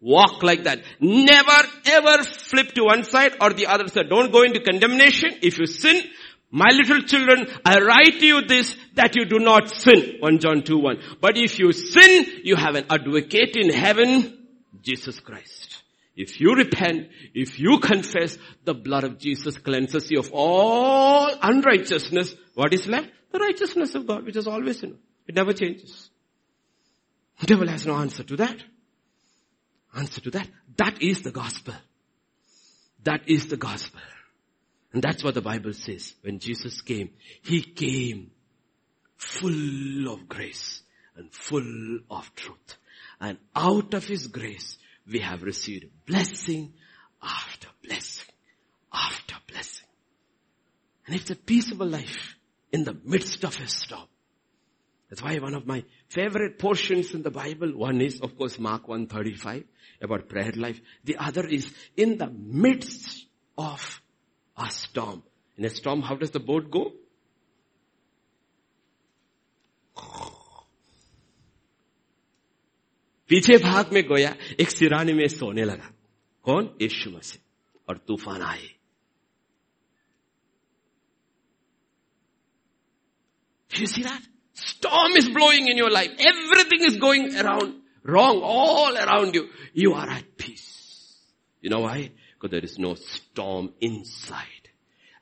Walk like that. Never ever flip to one side or the other side. Don't go into condemnation. If you sin, my little children, I write to you this that you do not sin. 1 John 2 1. But if you sin, you have an advocate in heaven, Jesus Christ. If you repent, if you confess, the blood of Jesus cleanses you of all unrighteousness. What is left? The righteousness of God, which is always in. It never changes. The devil has no answer to that. Answer to that. That is the gospel. That is the gospel. And that's what the Bible says. When Jesus came, He came full of grace and full of truth. And out of His grace, we have received blessing after blessing after blessing. And it's a peaceable life in the midst of a storm. That's why one of my favorite portions in the Bible, one is of course Mark 135 about prayer life. The other is in the midst of a storm. In a storm, how does the boat go? पीछे भाग में गोया एक सिराने में सोने लगा कौन यीशु मसीह और तूफान आए You see that? Storm is blowing in your life. Everything is going around wrong all around you. You are at peace. You know why? Because there is no storm inside.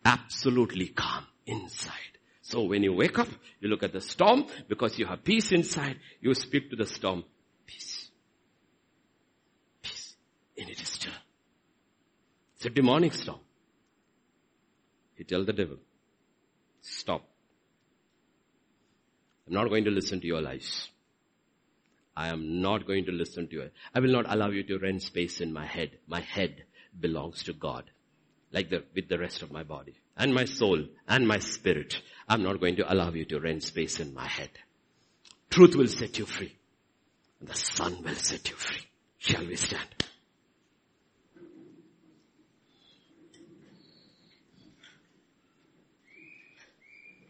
Absolutely calm inside. So when you wake up, you look at the storm, because you have peace inside, you speak to the storm, peace. Peace. And it is still. It's a demonic storm. You tell the devil, stop. I'm not going to listen to your lies. I am not going to listen to you. I will not allow you to rent space in my head. My head belongs to God. Like the, with the rest of my body and my soul and my spirit. I'm not going to allow you to rent space in my head. Truth will set you free. The Son will set you free. Shall we stand?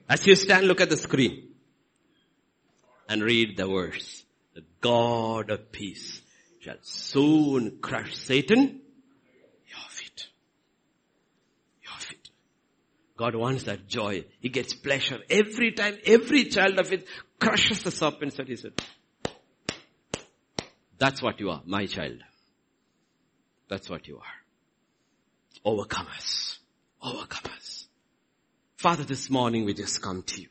As you stand, look at the screen and read the verse. The God of peace shall soon crush Satan. Your feet. Your feet. God wants that joy. He gets pleasure every time, every child of it crushes the serpent that he said. That's what you are, my child. That's what you are. Overcomers. Overcomers. Father, this morning we just come to you.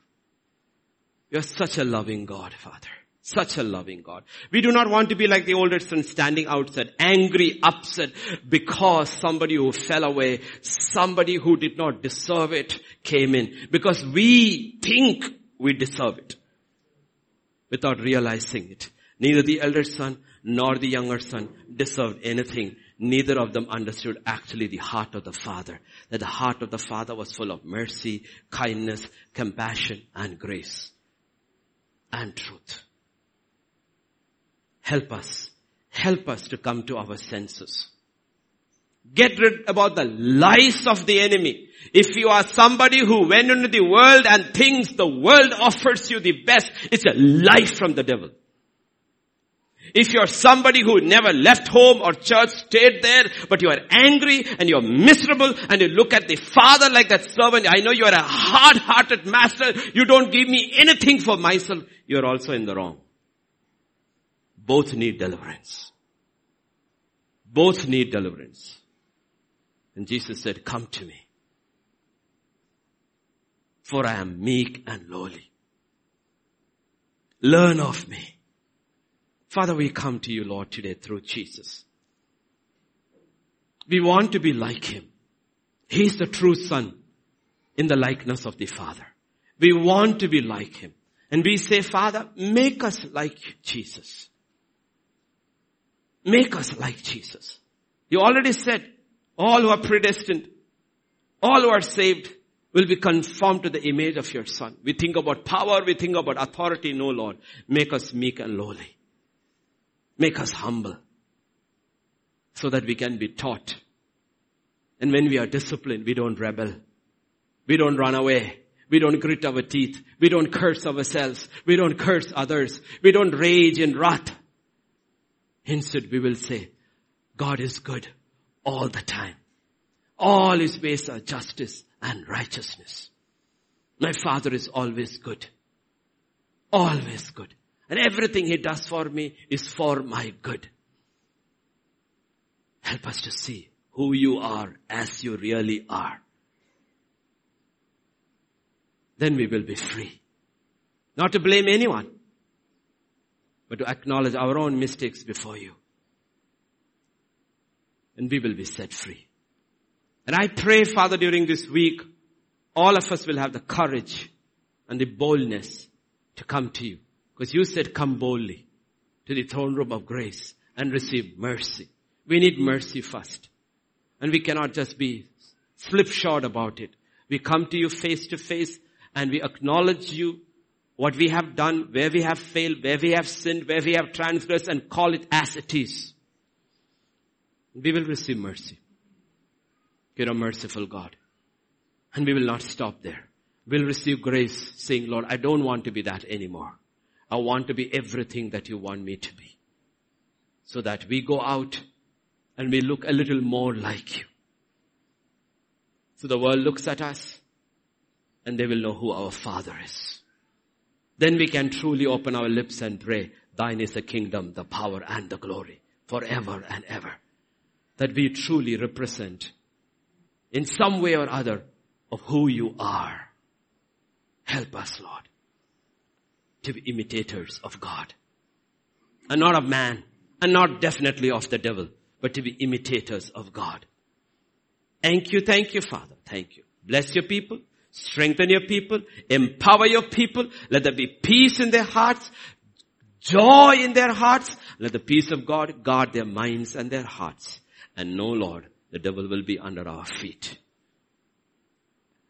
You're such a loving God, Father. Such a loving God. We do not want to be like the older son standing outside, angry, upset, because somebody who fell away, somebody who did not deserve it came in. Because we think we deserve it. Without realizing it. Neither the elder son nor the younger son deserved anything. Neither of them understood actually the heart of the father. That the heart of the father was full of mercy, kindness, compassion, and grace. And truth. Help us. Help us to come to our senses. Get rid about the lies of the enemy. If you are somebody who went into the world and thinks the world offers you the best, it's a lie from the devil. If you're somebody who never left home or church, stayed there, but you are angry and you're miserable and you look at the father like that servant, I know you are a hard-hearted master, you don't give me anything for myself, you're also in the wrong. Both need deliverance. Both need deliverance. And Jesus said, come to me. For I am meek and lowly. Learn of me Father, we come to you, Lord, today through Jesus. We want to be like Him. He's the true Son in the likeness of the Father. We want to be like Him. And we say, Father, make us like Jesus. Make us like Jesus. You already said, all who are predestined, all who are saved will be conformed to the image of your Son. We think about power, we think about authority. No, Lord. Make us meek and lowly. Make us humble so that we can be taught. And when we are disciplined, we don't rebel. We don't run away. We don't grit our teeth. We don't curse ourselves. We don't curse others. We don't rage in wrath. Instead, we will say, God is good all the time. All his ways are justice and righteousness. My father is always good. Always good. And everything He does for me is for my good. Help us to see who you are as you really are. Then we will be free. Not to blame anyone, but to acknowledge our own mistakes before you. And we will be set free. And I pray, Father, during this week, all of us will have the courage and the boldness to come to you. Because you said come boldly to the throne room of grace and receive mercy. We need mercy first. And we cannot just be slipshod about it. We come to you face to face and we acknowledge you, what we have done, where we have failed, where we have sinned, where we have transgressed and call it as it is. We will receive mercy. You're a merciful God. And we will not stop there. We'll receive grace saying, Lord, I don't want to be that anymore. I want to be everything that you want me to be. So that we go out and we look a little more like you. So the world looks at us and they will know who our Father is. Then we can truly open our lips and pray, thine is the kingdom, the power and the glory forever and ever. That we truly represent in some way or other of who you are. Help us, Lord to be imitators of God. And not of man. And not definitely of the devil. But to be imitators of God. Thank you, thank you, Father. Thank you. Bless your people. Strengthen your people. Empower your people. Let there be peace in their hearts. joy in their hearts. Let the peace of God guard their minds and their hearts. And know, Lord, the devil will be under our feet.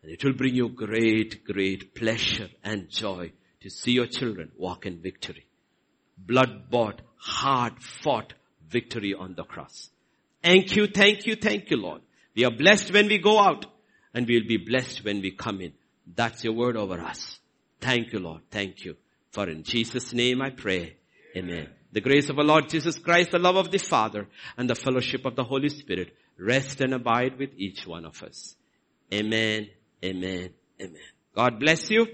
And it will bring you great, great pleasure and joy to see your children walk in victory. Blood bought, hard fought victory on the cross. Thank you, thank you, thank you, Lord. We are blessed when we go out and we will be blessed when we come in. That's your word over us. Thank you, Lord. Thank you. For in Jesus' name I pray. Amen. The grace of our Lord Jesus Christ, the love of the Father, and the fellowship of the Holy Spirit rest and abide with each one of us. Amen. Amen. Amen. God bless you.